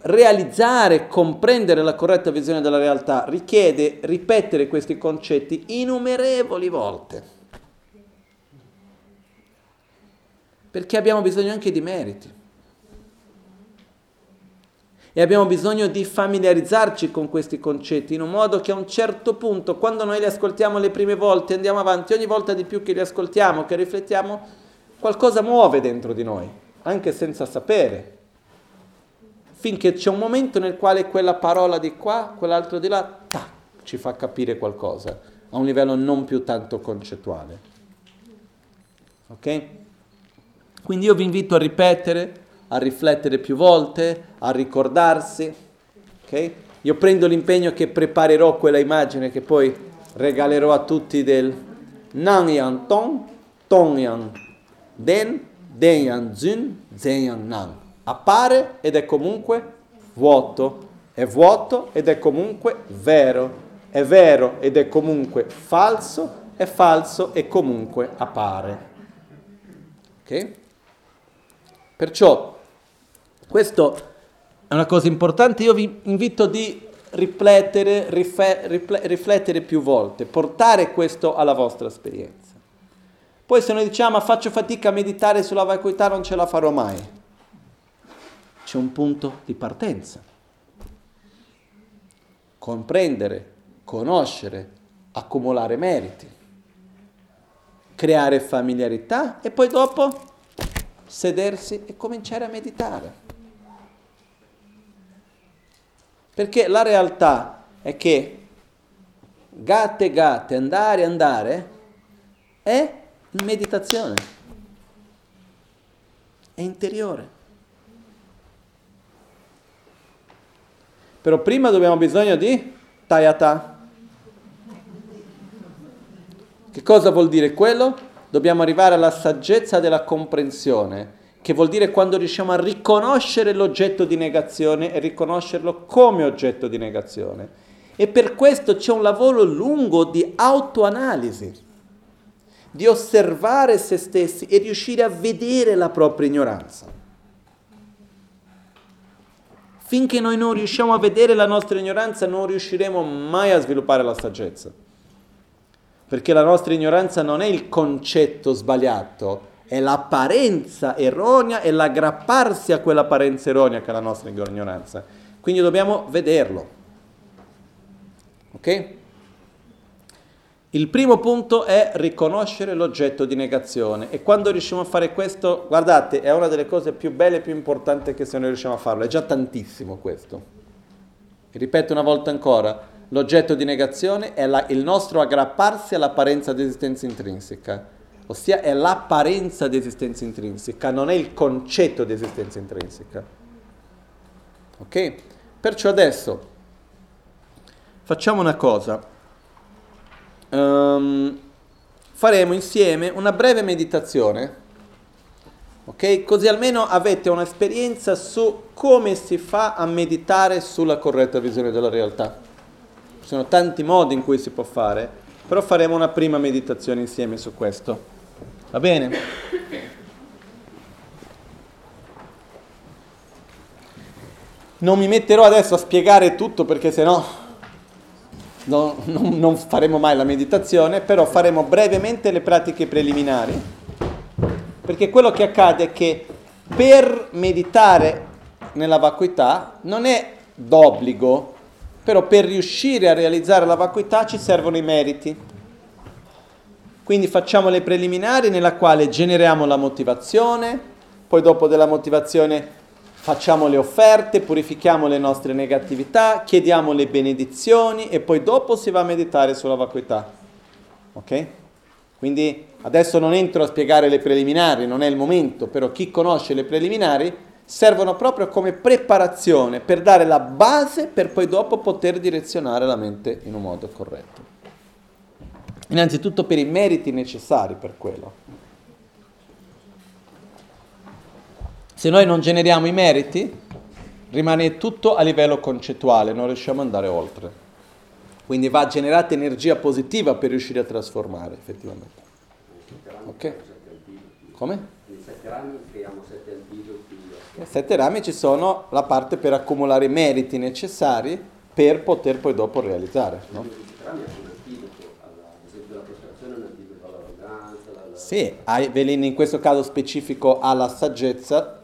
Realizzare, comprendere la corretta visione della realtà richiede ripetere questi concetti innumerevoli volte. perché abbiamo bisogno anche di meriti. E abbiamo bisogno di familiarizzarci con questi concetti in un modo che a un certo punto, quando noi li ascoltiamo le prime volte, andiamo avanti, ogni volta di più che li ascoltiamo, che riflettiamo, qualcosa muove dentro di noi, anche senza sapere. Finché c'è un momento nel quale quella parola di qua, quell'altro di là, tac, ci fa capire qualcosa, a un livello non più tanto concettuale. Ok? Quindi io vi invito a ripetere, a riflettere più volte, a ricordarsi. Okay? Io prendo l'impegno che preparerò quella immagine che poi regalerò a tutti del Nan Yan Tong, Tong Yan Den, Den Yan Zun, Zen Yan Nan. Appare ed è comunque vuoto, è vuoto ed è comunque vero, è vero ed è comunque falso, è falso e comunque appare. Ok? Perciò questo è una cosa importante, io vi invito di riflettere, riflettere più volte, portare questo alla vostra esperienza. Poi se noi diciamo ma faccio fatica a meditare sulla vacuità non ce la farò mai, c'è un punto di partenza. Comprendere, conoscere, accumulare meriti, creare familiarità e poi dopo sedersi e cominciare a meditare. Perché la realtà è che gatte gatte, andare andare, è meditazione, è interiore. Però prima dobbiamo bisogno di tayata. Che cosa vuol dire quello? dobbiamo arrivare alla saggezza della comprensione che vuol dire quando riusciamo a riconoscere l'oggetto di negazione e riconoscerlo come oggetto di negazione. E per questo c'è un lavoro lungo di autoanalisi, di osservare se stessi e riuscire a vedere la propria ignoranza. Finché noi non riusciamo a vedere la nostra ignoranza non riusciremo mai a sviluppare la saggezza. Perché la nostra ignoranza non è il concetto sbagliato, è l'apparenza erronea e l'aggrapparsi a quell'apparenza erronea che è la nostra ignoranza. Quindi dobbiamo vederlo. Ok? Il primo punto è riconoscere l'oggetto di negazione e quando riusciamo a fare questo, guardate, è una delle cose più belle e più importanti che se noi riusciamo a farlo, è già tantissimo questo. Ripeto una volta ancora, l'oggetto di negazione è la, il nostro aggrapparsi all'apparenza di esistenza intrinseca, ossia è l'apparenza di esistenza intrinseca, non è il concetto di esistenza intrinseca. Ok? Perciò adesso facciamo una cosa. Um, faremo insieme una breve meditazione, ok? Così almeno avete un'esperienza su come si fa a meditare sulla corretta visione della realtà. Ci sono tanti modi in cui si può fare, però faremo una prima meditazione insieme su questo. Va bene? Non mi metterò adesso a spiegare tutto perché sennò non, non, faremo mai la meditazione, però faremo brevemente le pratiche preliminari, perché quello che accade è che per meditare nella vacuità non è d'obbligo, però per riuscire a realizzare la vacuità ci servono i meriti. Quindi facciamo le preliminari nella quale generiamo la motivazione, poi dopo della motivazione facciamo le offerte, purifichiamo le nostre negatività, chiediamo le benedizioni e poi dopo si va a meditare sulla vacuità. Ok? Quindi adesso non entro a spiegare le preliminari, non è il momento, però chi conosce le preliminari servono proprio come preparazione per dare la base per poi dopo poter direzionare la mente in un modo corretto. Innanzitutto per i meriti necessari per quello. Se noi non generiamo i meriti, rimane tutto a livello concettuale, non riusciamo ad andare oltre. Quindi va generata energia positiva per riuscire a trasformare effettivamente. Ok? Come? Sette rami creiamo sette antidoti. Nei sette rami ci sono la parte per accumulare i meriti necessari per poter poi dopo realizzare. No? I sette rami sono un antidoto, alla, ad esempio la prostrazione è un antidoto all'arroganza. Alla... Sì, in questo caso specifico alla saggezza,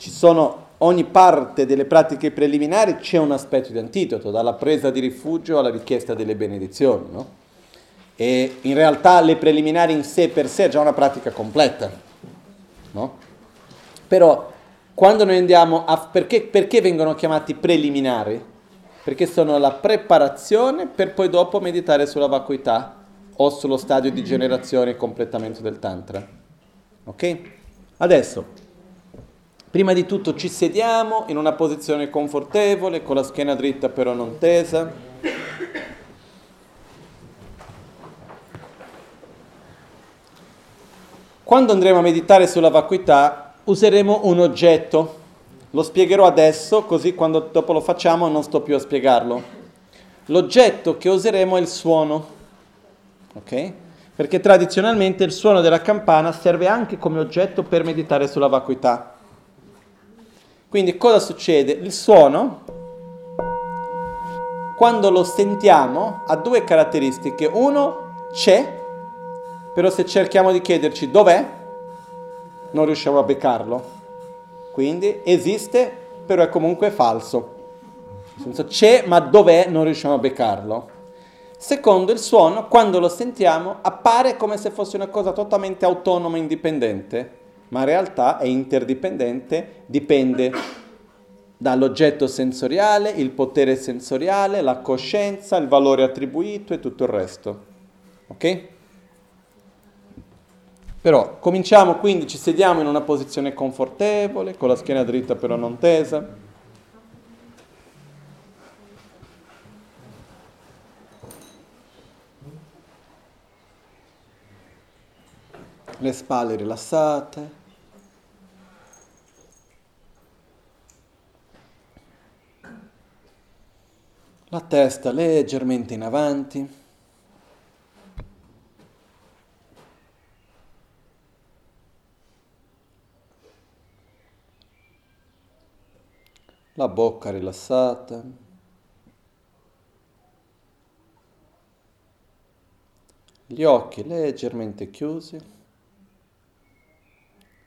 ci sono, ogni parte delle pratiche preliminari c'è un aspetto di antidoto, dalla presa di rifugio alla richiesta delle benedizioni, no? E in realtà le preliminari in sé per sé è già una pratica completa, no? Però quando noi andiamo a... Perché, perché vengono chiamati preliminari? Perché sono la preparazione per poi dopo meditare sulla vacuità o sullo stadio di generazione e completamento del Tantra. Ok? Adesso, Prima di tutto ci sediamo in una posizione confortevole, con la schiena dritta però non tesa. Quando andremo a meditare sulla vacuità useremo un oggetto. Lo spiegherò adesso, così quando dopo lo facciamo non sto più a spiegarlo. L'oggetto che useremo è il suono. Ok? Perché tradizionalmente il suono della campana serve anche come oggetto per meditare sulla vacuità. Quindi cosa succede? Il suono, quando lo sentiamo, ha due caratteristiche. Uno, c'è, però se cerchiamo di chiederci dov'è, non riusciamo a beccarlo. Quindi esiste, però è comunque falso. Senso c'è, ma dov'è, non riusciamo a beccarlo. Secondo, il suono, quando lo sentiamo, appare come se fosse una cosa totalmente autonoma e indipendente ma in realtà è interdipendente, dipende dall'oggetto sensoriale, il potere sensoriale, la coscienza, il valore attribuito e tutto il resto. Ok? Però cominciamo quindi, ci sediamo in una posizione confortevole, con la schiena dritta però non tesa. Le spalle rilassate. La testa leggermente in avanti. La bocca rilassata. Gli occhi leggermente chiusi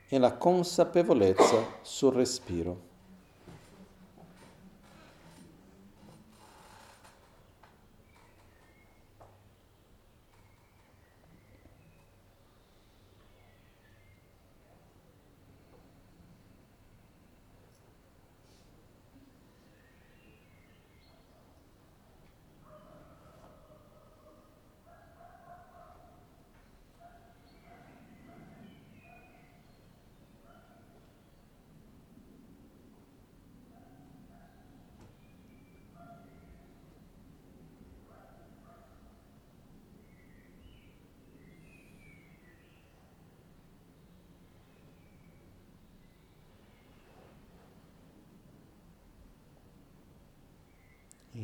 e la consapevolezza sul respiro.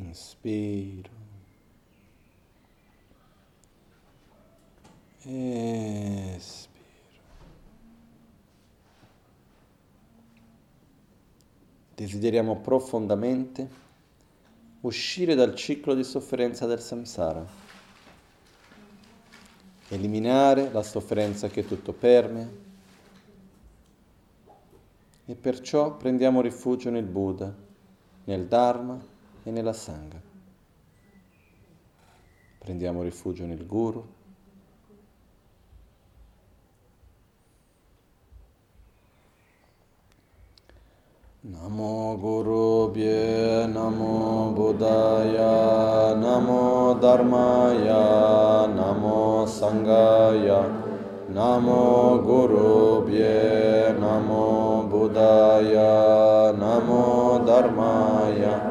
Inspiro. Espiro. Desideriamo profondamente uscire dal ciclo di sofferenza del samsara, eliminare la sofferenza che tutto permea e perciò prendiamo rifugio nel Buddha, nel Dharma e nella Sangha. Prendiamo rifugio nel Guru. Namo Guru Bhye, Namo Buddhaya, Namo Dharmaya, Namo Sangaya, Namo Guru Bhye, Namo Buddhaya, Namo Dharmaya,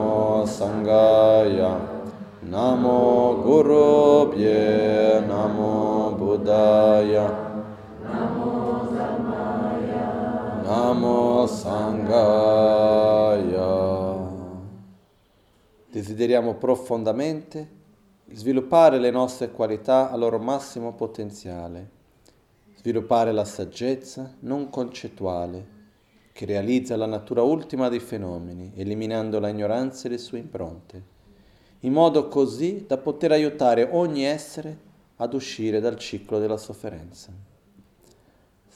Namo Sangaya Namo Gurubhye Namo Buddhaya Namo Dharmaya Namo Sangaya. Desideriamo profondamente sviluppare le nostre qualità al loro massimo potenziale, sviluppare la saggezza non concettuale che realizza la natura ultima dei fenomeni, eliminando la ignoranza e le sue impronte, in modo così da poter aiutare ogni essere ad uscire dal ciclo della sofferenza.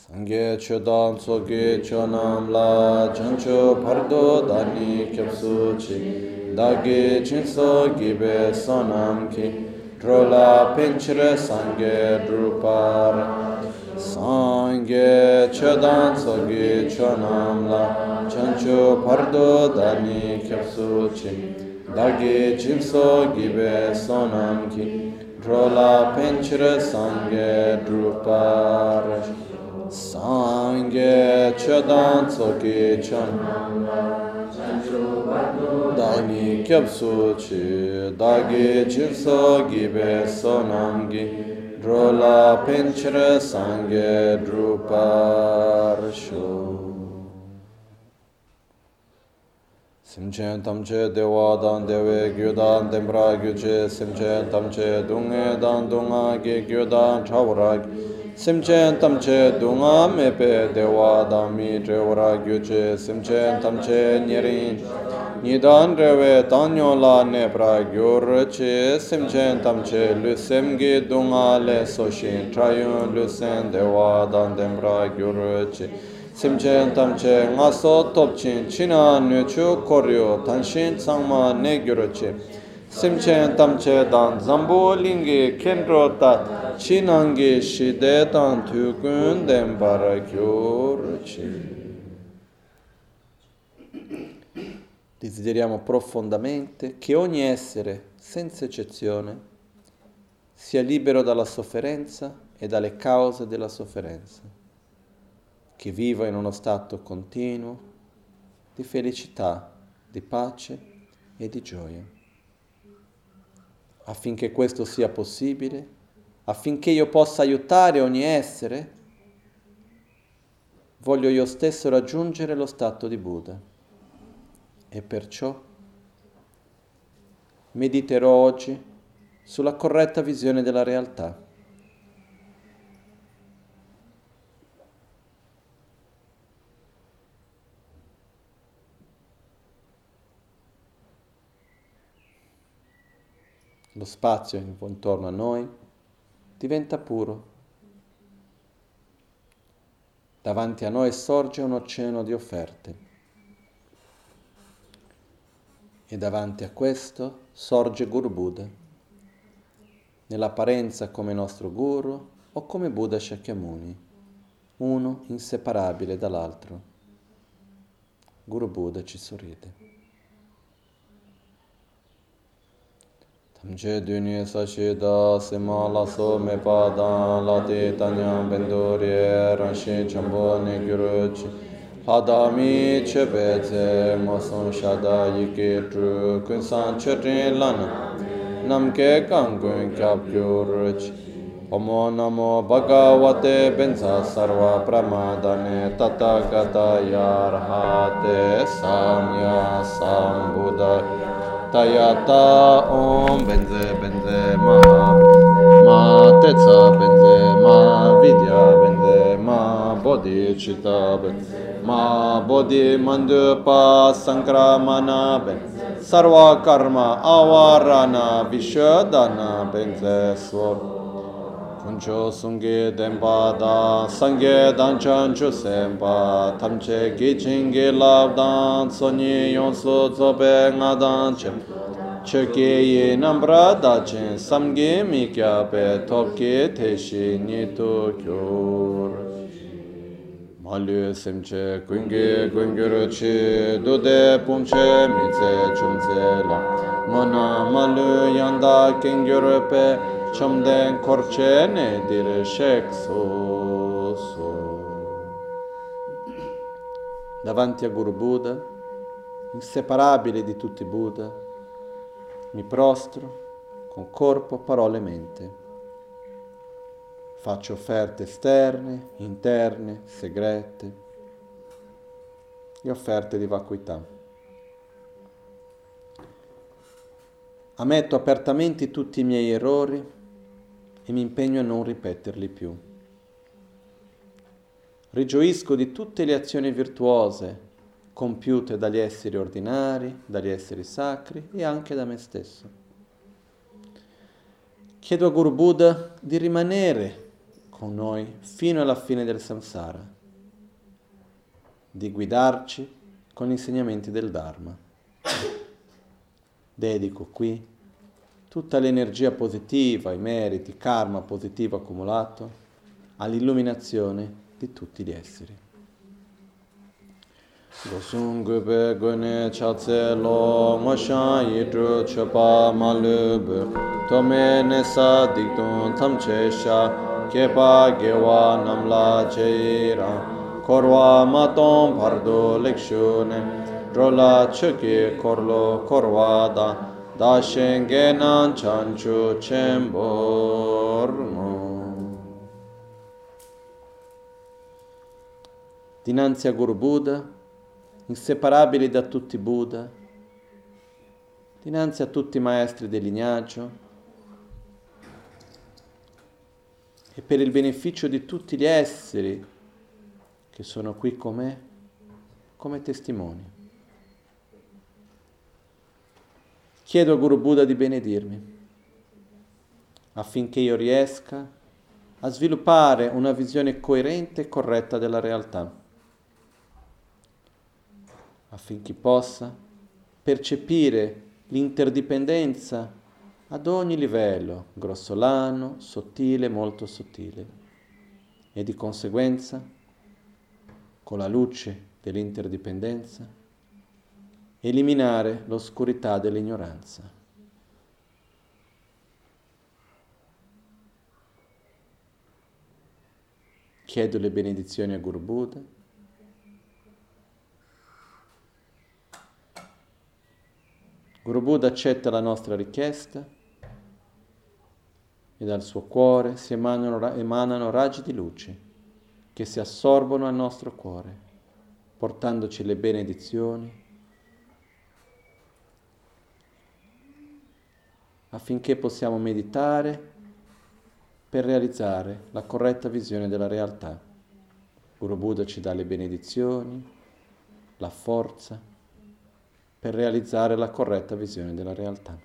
Sangye chodan soge chonam la chancho pardo dani kyapsu chi dage chinso gibe sonam ki drola pinchre sangye drupar Sangye chodan sogi chonam la chancho pardo dani kyapsu chi. Dagi jimso gibe sonam ki drola penchira sangye drupar Sangye chodan sogi chonam la chancho pardo dani kyapsu chi. Dagi jimso gibe sonam ki Drola pinchra sangye drupar shu. Simchen tamche dewa dan dewe gyudan dembra gyuche simchen tamche dunge dan dunga ge gyudan chawra simchen tamche dunga mepe dewa dan mi chawra gyuche simchen tamche nyerin nidan rewe tanyo la ne pra gyur che simchen tam che lu sem ge dunga le so shin trayon lu sen dewa dan dem pra gyur che simchen tam che nga so top chin china nu chu koryo tan shin sang ne gyur che simchen tam che dan zambo lingi ge kendro ta chinangi shide tan tu kun dem pra gyur che desideriamo profondamente che ogni essere, senza eccezione, sia libero dalla sofferenza e dalle cause della sofferenza, che viva in uno stato continuo di felicità, di pace e di gioia. Affinché questo sia possibile, affinché io possa aiutare ogni essere, voglio io stesso raggiungere lo stato di Buddha e perciò mediterò oggi sulla corretta visione della realtà. Lo spazio intorno a noi diventa puro. Davanti a noi sorge un oceano di offerte. E davanti a questo sorge Guru Buddha, nell'apparenza come nostro guru o come Buddha Shakyamuni, uno inseparabile dall'altro. Guru Buddha ci sorride. Tamche duni sashi da sima la so me pa dan la te tanya bendori rashi chambo ne Hadami chepe tse ngoson shada yike tru kunsan chetin lana. Namke kangun kyab kyuruch Omo namo bhagavate bensa sarva pramadane tata gata yarhate samya sambuddha. Tayata om benze benze maha ma tetsa benze ma vidya benze ma bodhicitta benze ma bodhi mandupa sankramana benze sarva karma avarana vishadana benze swar kuncho sungye denpa da sangye danchan chu sempa tamche gi chingi lab dan sonyi yonsu zobe nga dan chem cheke ye nambra da chen samge mi kya pe topke teshi nitu kyor malu semche kunge kungyuru chi dude pumche mitse chumse la mana malu yanda kengyuru pe Chamden korcene dire shek so so. Davanti a Guru Buddha, inseparabile di tutti i Buddha, mi prostro con corpo, parole e mente. Faccio offerte esterne, interne, segrete e offerte di vacuità. Ammetto apertamente tutti i miei errori e mi impegno a non ripeterli più. Rigioisco di tutte le azioni virtuose compiute dagli esseri ordinari, dagli esseri sacri e anche da me stesso. Chiedo a Guru Buddha di rimanere con noi fino alla fine del samsara, di guidarci con gli insegnamenti del Dharma. Dedico qui tutta l'energia positiva, i meriti, karma positivo accumulato all'illuminazione di tutti gli esseri. Losung gube gune chatse lo ngoshan yidru chopa malubu Tome nesa dikdun tamche sha kepa gewa namla cheira Korwa maton pardo lekshune drola chuki korlo korwa da. Da shengenan chanchu chembor Dinanzi a Guru Buddha inseparabili da tutti i Buddha, dinanzi a tutti i maestri del lignaggio, e per il beneficio di tutti gli esseri che sono qui con me, come testimoni. Chiedo a Guru Buddha di benedirmi affinché io riesca a sviluppare una visione coerente e corretta della realtà, affinché possa percepire l'interdipendenza ad ogni livello, grossolano, sottile, molto sottile, e di conseguenza, con la luce dell'interdipendenza, eliminare l'oscurità dell'ignoranza. Chiedo le benedizioni a Guru Buddha. Guru Buddha accetta la nostra richiesta e dal suo cuore si emanano, emanano raggi di luce che si assorbono al nostro cuore, portandoci le benedizioni affinché possiamo meditare per realizzare la corretta visione della realtà. Guru Buddha ci dà le benedizioni, la forza per realizzare la corretta visione della realtà.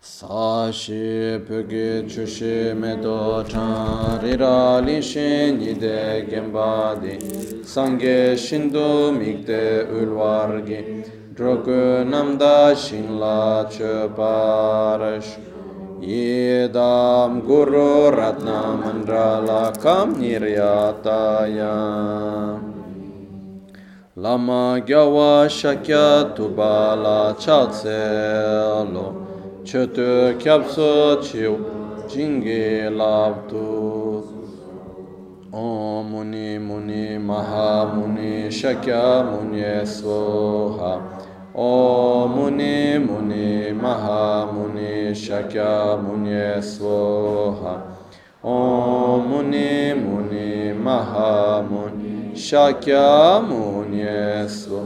Sashi pyoge chushe medo chan rira li shen yide gembadi sangye shindu mikde ulwargi. Drogu namda shinla chuparash yedam guru ratna mandrala kam niryataya lama gyawa shakya tubala chatselo Chötö kyapso chiu jingi labdu Om Muni Muni Maha Muni Shakya Muni Soha Om Muni Muni Maha Muni Shakya Muni Soha Om Muni Muni Maha Muni Shakyamuneso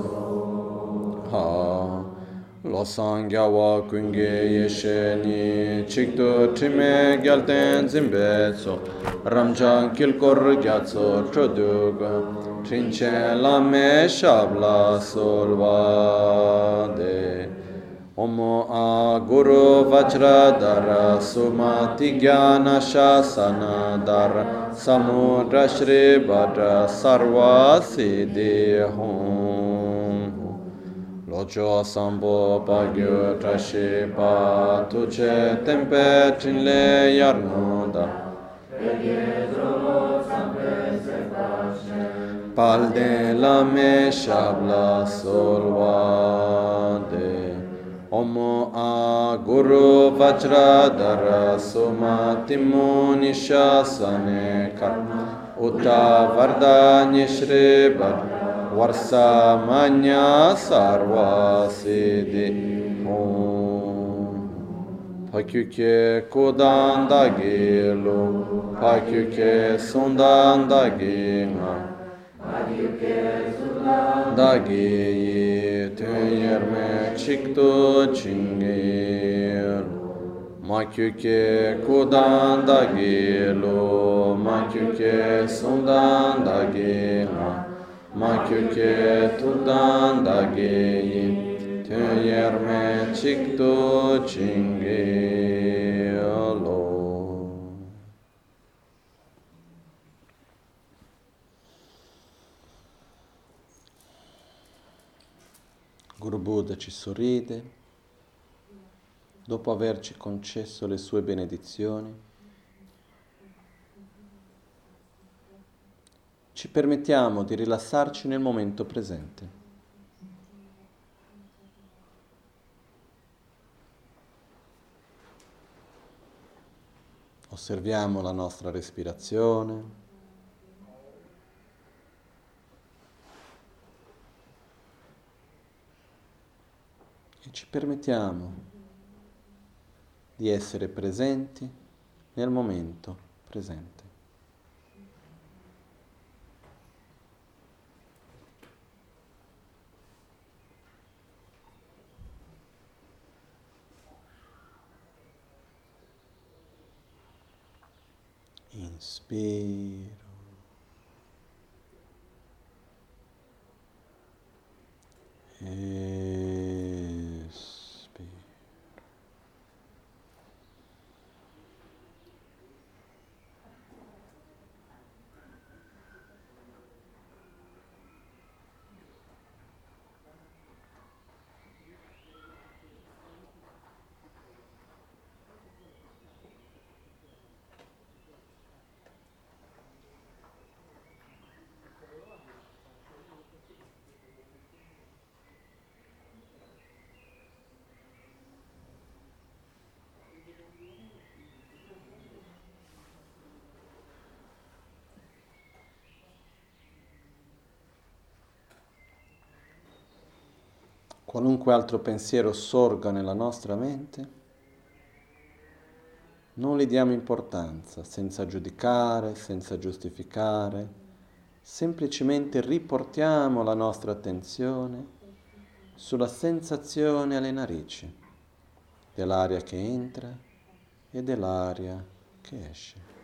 Ha. Losangyawa kunge yesheni Chikdo time gyalten zimbetso Ramchan kilkor gyatso choduga Trinchen lame shabla solvade A Guru Vajradhara Sumati Jnana Shasana Dhara Samudra Shri Bhadra Sarva Siddhi Hum Locho Sambo Pagyo Trashi Pa Tuche Tempe Trinle Yarnoda Palde Lame Shabla Solvade Muni Shasane Karma Uta Vardanya Shri Bhadra Varsa Manya Sarva Siddhi Om Pakyuke Kodan Dagi Lo Pakyuke Sundan Dagi Nga Dagi Töyerme Çıktı Çingir. Makyuke Kodan Dagi Lo Makyuke Sundan Dagi Nga Makyuke Tudan Dagi Töyerme Çıktı Çingir Lo Guru Buddha ci sorride, dopo averci concesso le sue benedizioni, ci permettiamo di rilassarci nel momento presente. Osserviamo la nostra respirazione. E ci permettiamo di essere presenti nel momento presente. Inspiro. Espiro. Qualunque altro pensiero sorga nella nostra mente, non gli diamo importanza, senza giudicare, senza giustificare, semplicemente riportiamo la nostra attenzione sulla sensazione alle narici. dell'aria che entra e dell'aria che esce.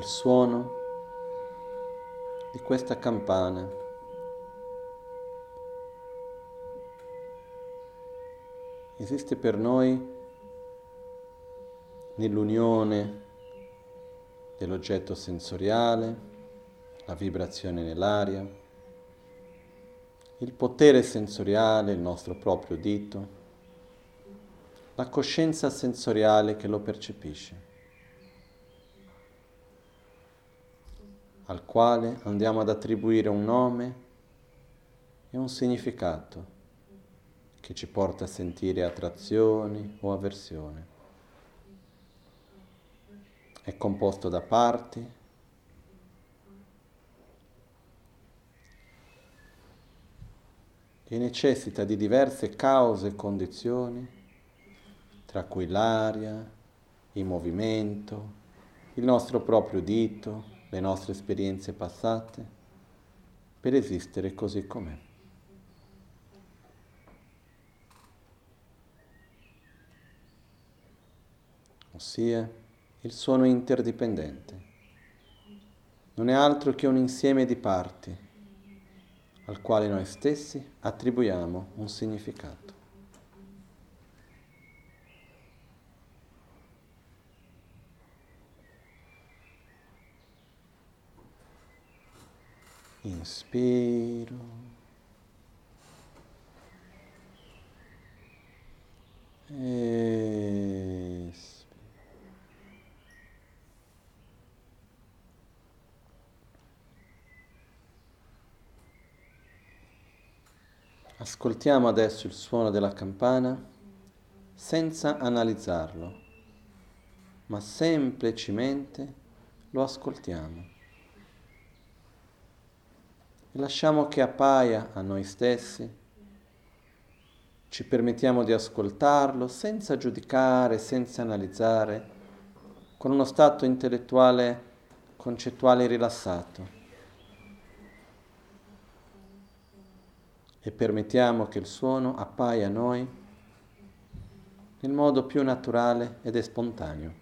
Il suono di questa campana. Esiste per noi nell'unione dell'oggetto sensoriale, la vibrazione nell'aria, il potere sensoriale, il nostro proprio dito, la coscienza sensoriale che lo percepisce. Al quale andiamo ad attribuire un nome e un significato che ci porta a sentire attrazioni o avversione. È composto da parti e necessita di diverse cause e condizioni, tra cui l'aria, il movimento, il nostro proprio dito, le nostre esperienze passate per esistere così com'è. Ossia, il suono interdipendente. Non è altro che un insieme di parti al quale noi stessi attribuiamo un significato. Inspiro. Espiro. Ascoltiamo adesso il suono della campana senza analizzarlo, ma semplicemente lo ascoltiamo e lasciamo che appaia a noi stessi. Ci permettiamo di ascoltarlo senza giudicare, senza analizzare, con uno stato intellettuale, concettuale rilassato. E permettiamo che il suono appaia a noi nel modo più naturale ed spontaneo.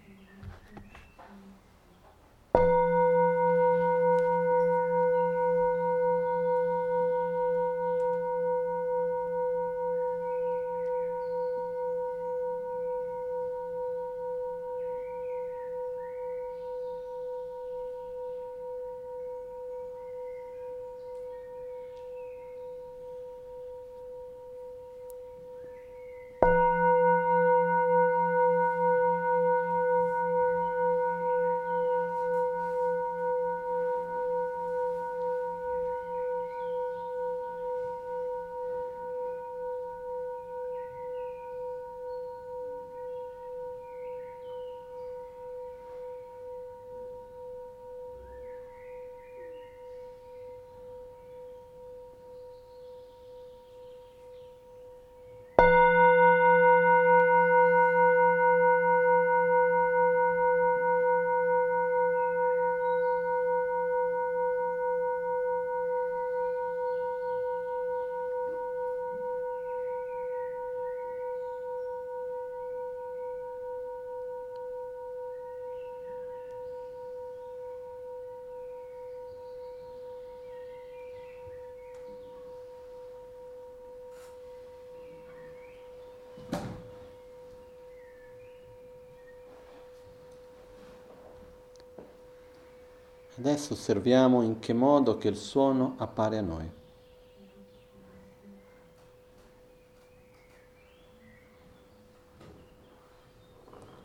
Adesso osserviamo in che modo che il suono appare a noi.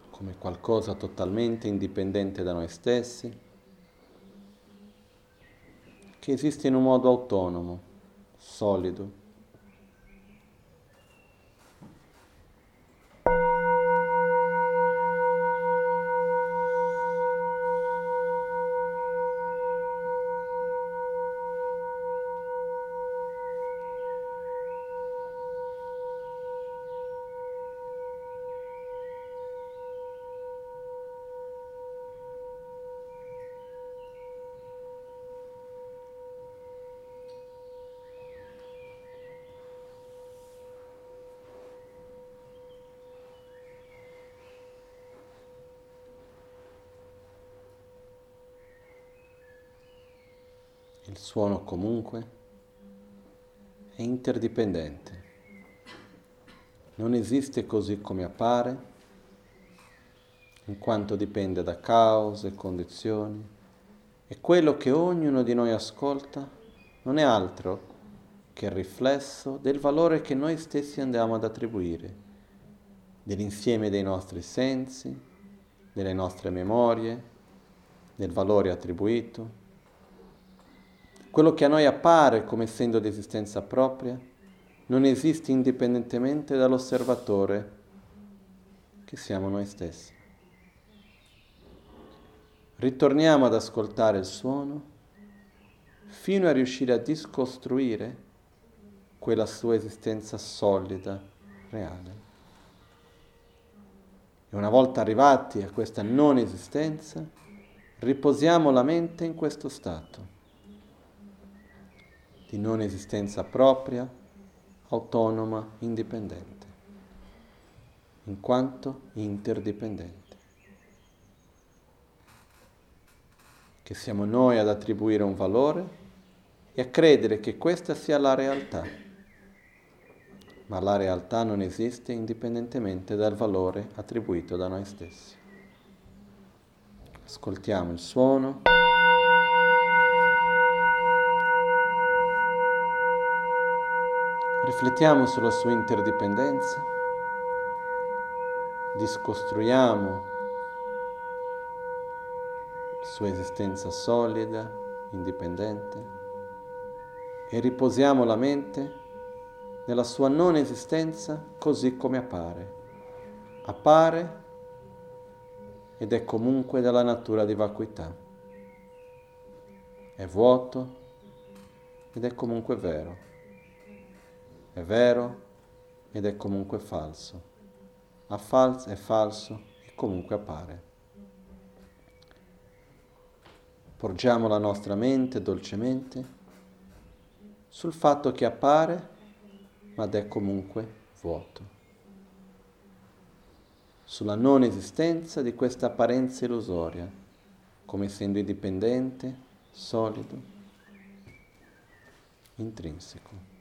Come qualcosa totalmente indipendente da noi stessi, che esiste in un modo autonomo, solido. Interdipendente, non esiste così come appare, in quanto dipende da cause, condizioni, e quello che ognuno di noi ascolta non è altro che il riflesso del valore che noi stessi andiamo ad attribuire, dell'insieme dei nostri sensi, delle nostre memorie, del valore attribuito. Quello che a noi appare come essendo di esistenza propria non esiste indipendentemente dall'osservatore che siamo noi stessi. Ritorniamo ad ascoltare il suono fino a riuscire a discostruire quella sua esistenza solida, reale. E una volta arrivati a questa non esistenza, riposiamo la mente in questo stato di non esistenza propria, autonoma, indipendente, in quanto interdipendente. Che siamo noi ad attribuire un valore e a credere che questa sia la realtà, ma la realtà non esiste indipendentemente dal valore attribuito da noi stessi. Ascoltiamo il suono. Riflettiamo sulla sua interdipendenza, discostruiamo la sua esistenza solida, indipendente e riposiamo la mente nella sua non esistenza così come appare. Appare ed è comunque della natura di vacuità. È vuoto ed è comunque vero è vero ed è comunque falso. A falso è falso e comunque appare. Porgiamo la nostra mente dolcemente sul fatto che appare ma è comunque vuoto. Sulla non esistenza di questa apparenza illusoria, come essendo indipendente, solido, intrinseco.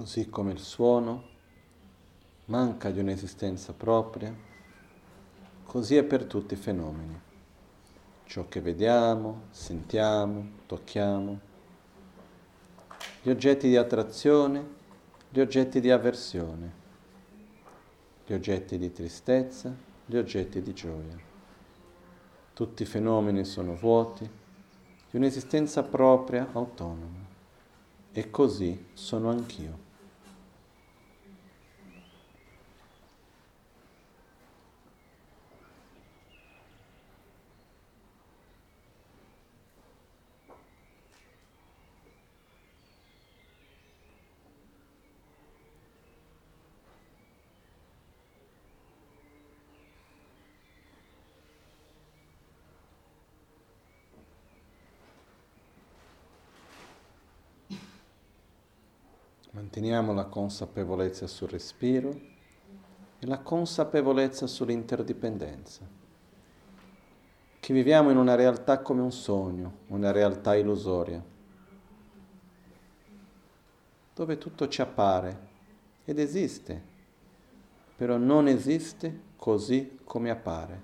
Così come il suono manca di un'esistenza propria, così è per tutti i fenomeni. Ciò che vediamo, sentiamo, tocchiamo, gli oggetti di attrazione, gli oggetti di avversione, gli oggetti di tristezza, gli oggetti di gioia. Tutti i fenomeni sono vuoti di un'esistenza propria, autonoma. E così sono anch'io. Manteniamo la consapevolezza sul respiro e la consapevolezza sull'interdipendenza. Che viviamo in una realtà come un sogno, una realtà illusoria, dove tutto ci appare ed esiste, però non esiste così come appare.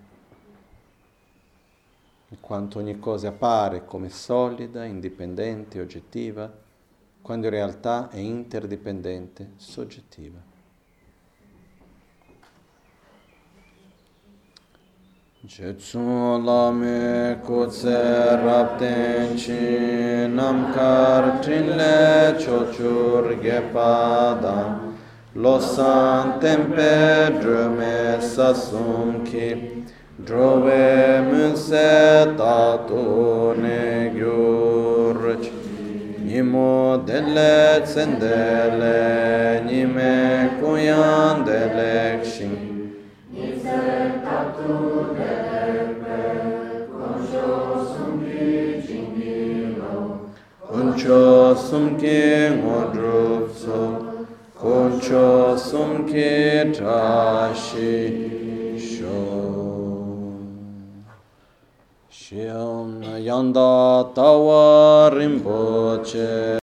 In quanto ogni cosa appare come solida, indipendente, oggettiva, quando in realtà è interdipendente, soggettiva. Jetsu lame kutse rapten chi namkar trinle chochur gepada losan tempe drume sasum ki drove munse tatu ne gyurch Nimo delek sendele, nime kuyan delek shin. Nize tatu delepe, pe, konjo sumki jingilo. Konjo sumki ngodrupso, konjo sumki tashi. Shiam yanda tawa rinpoche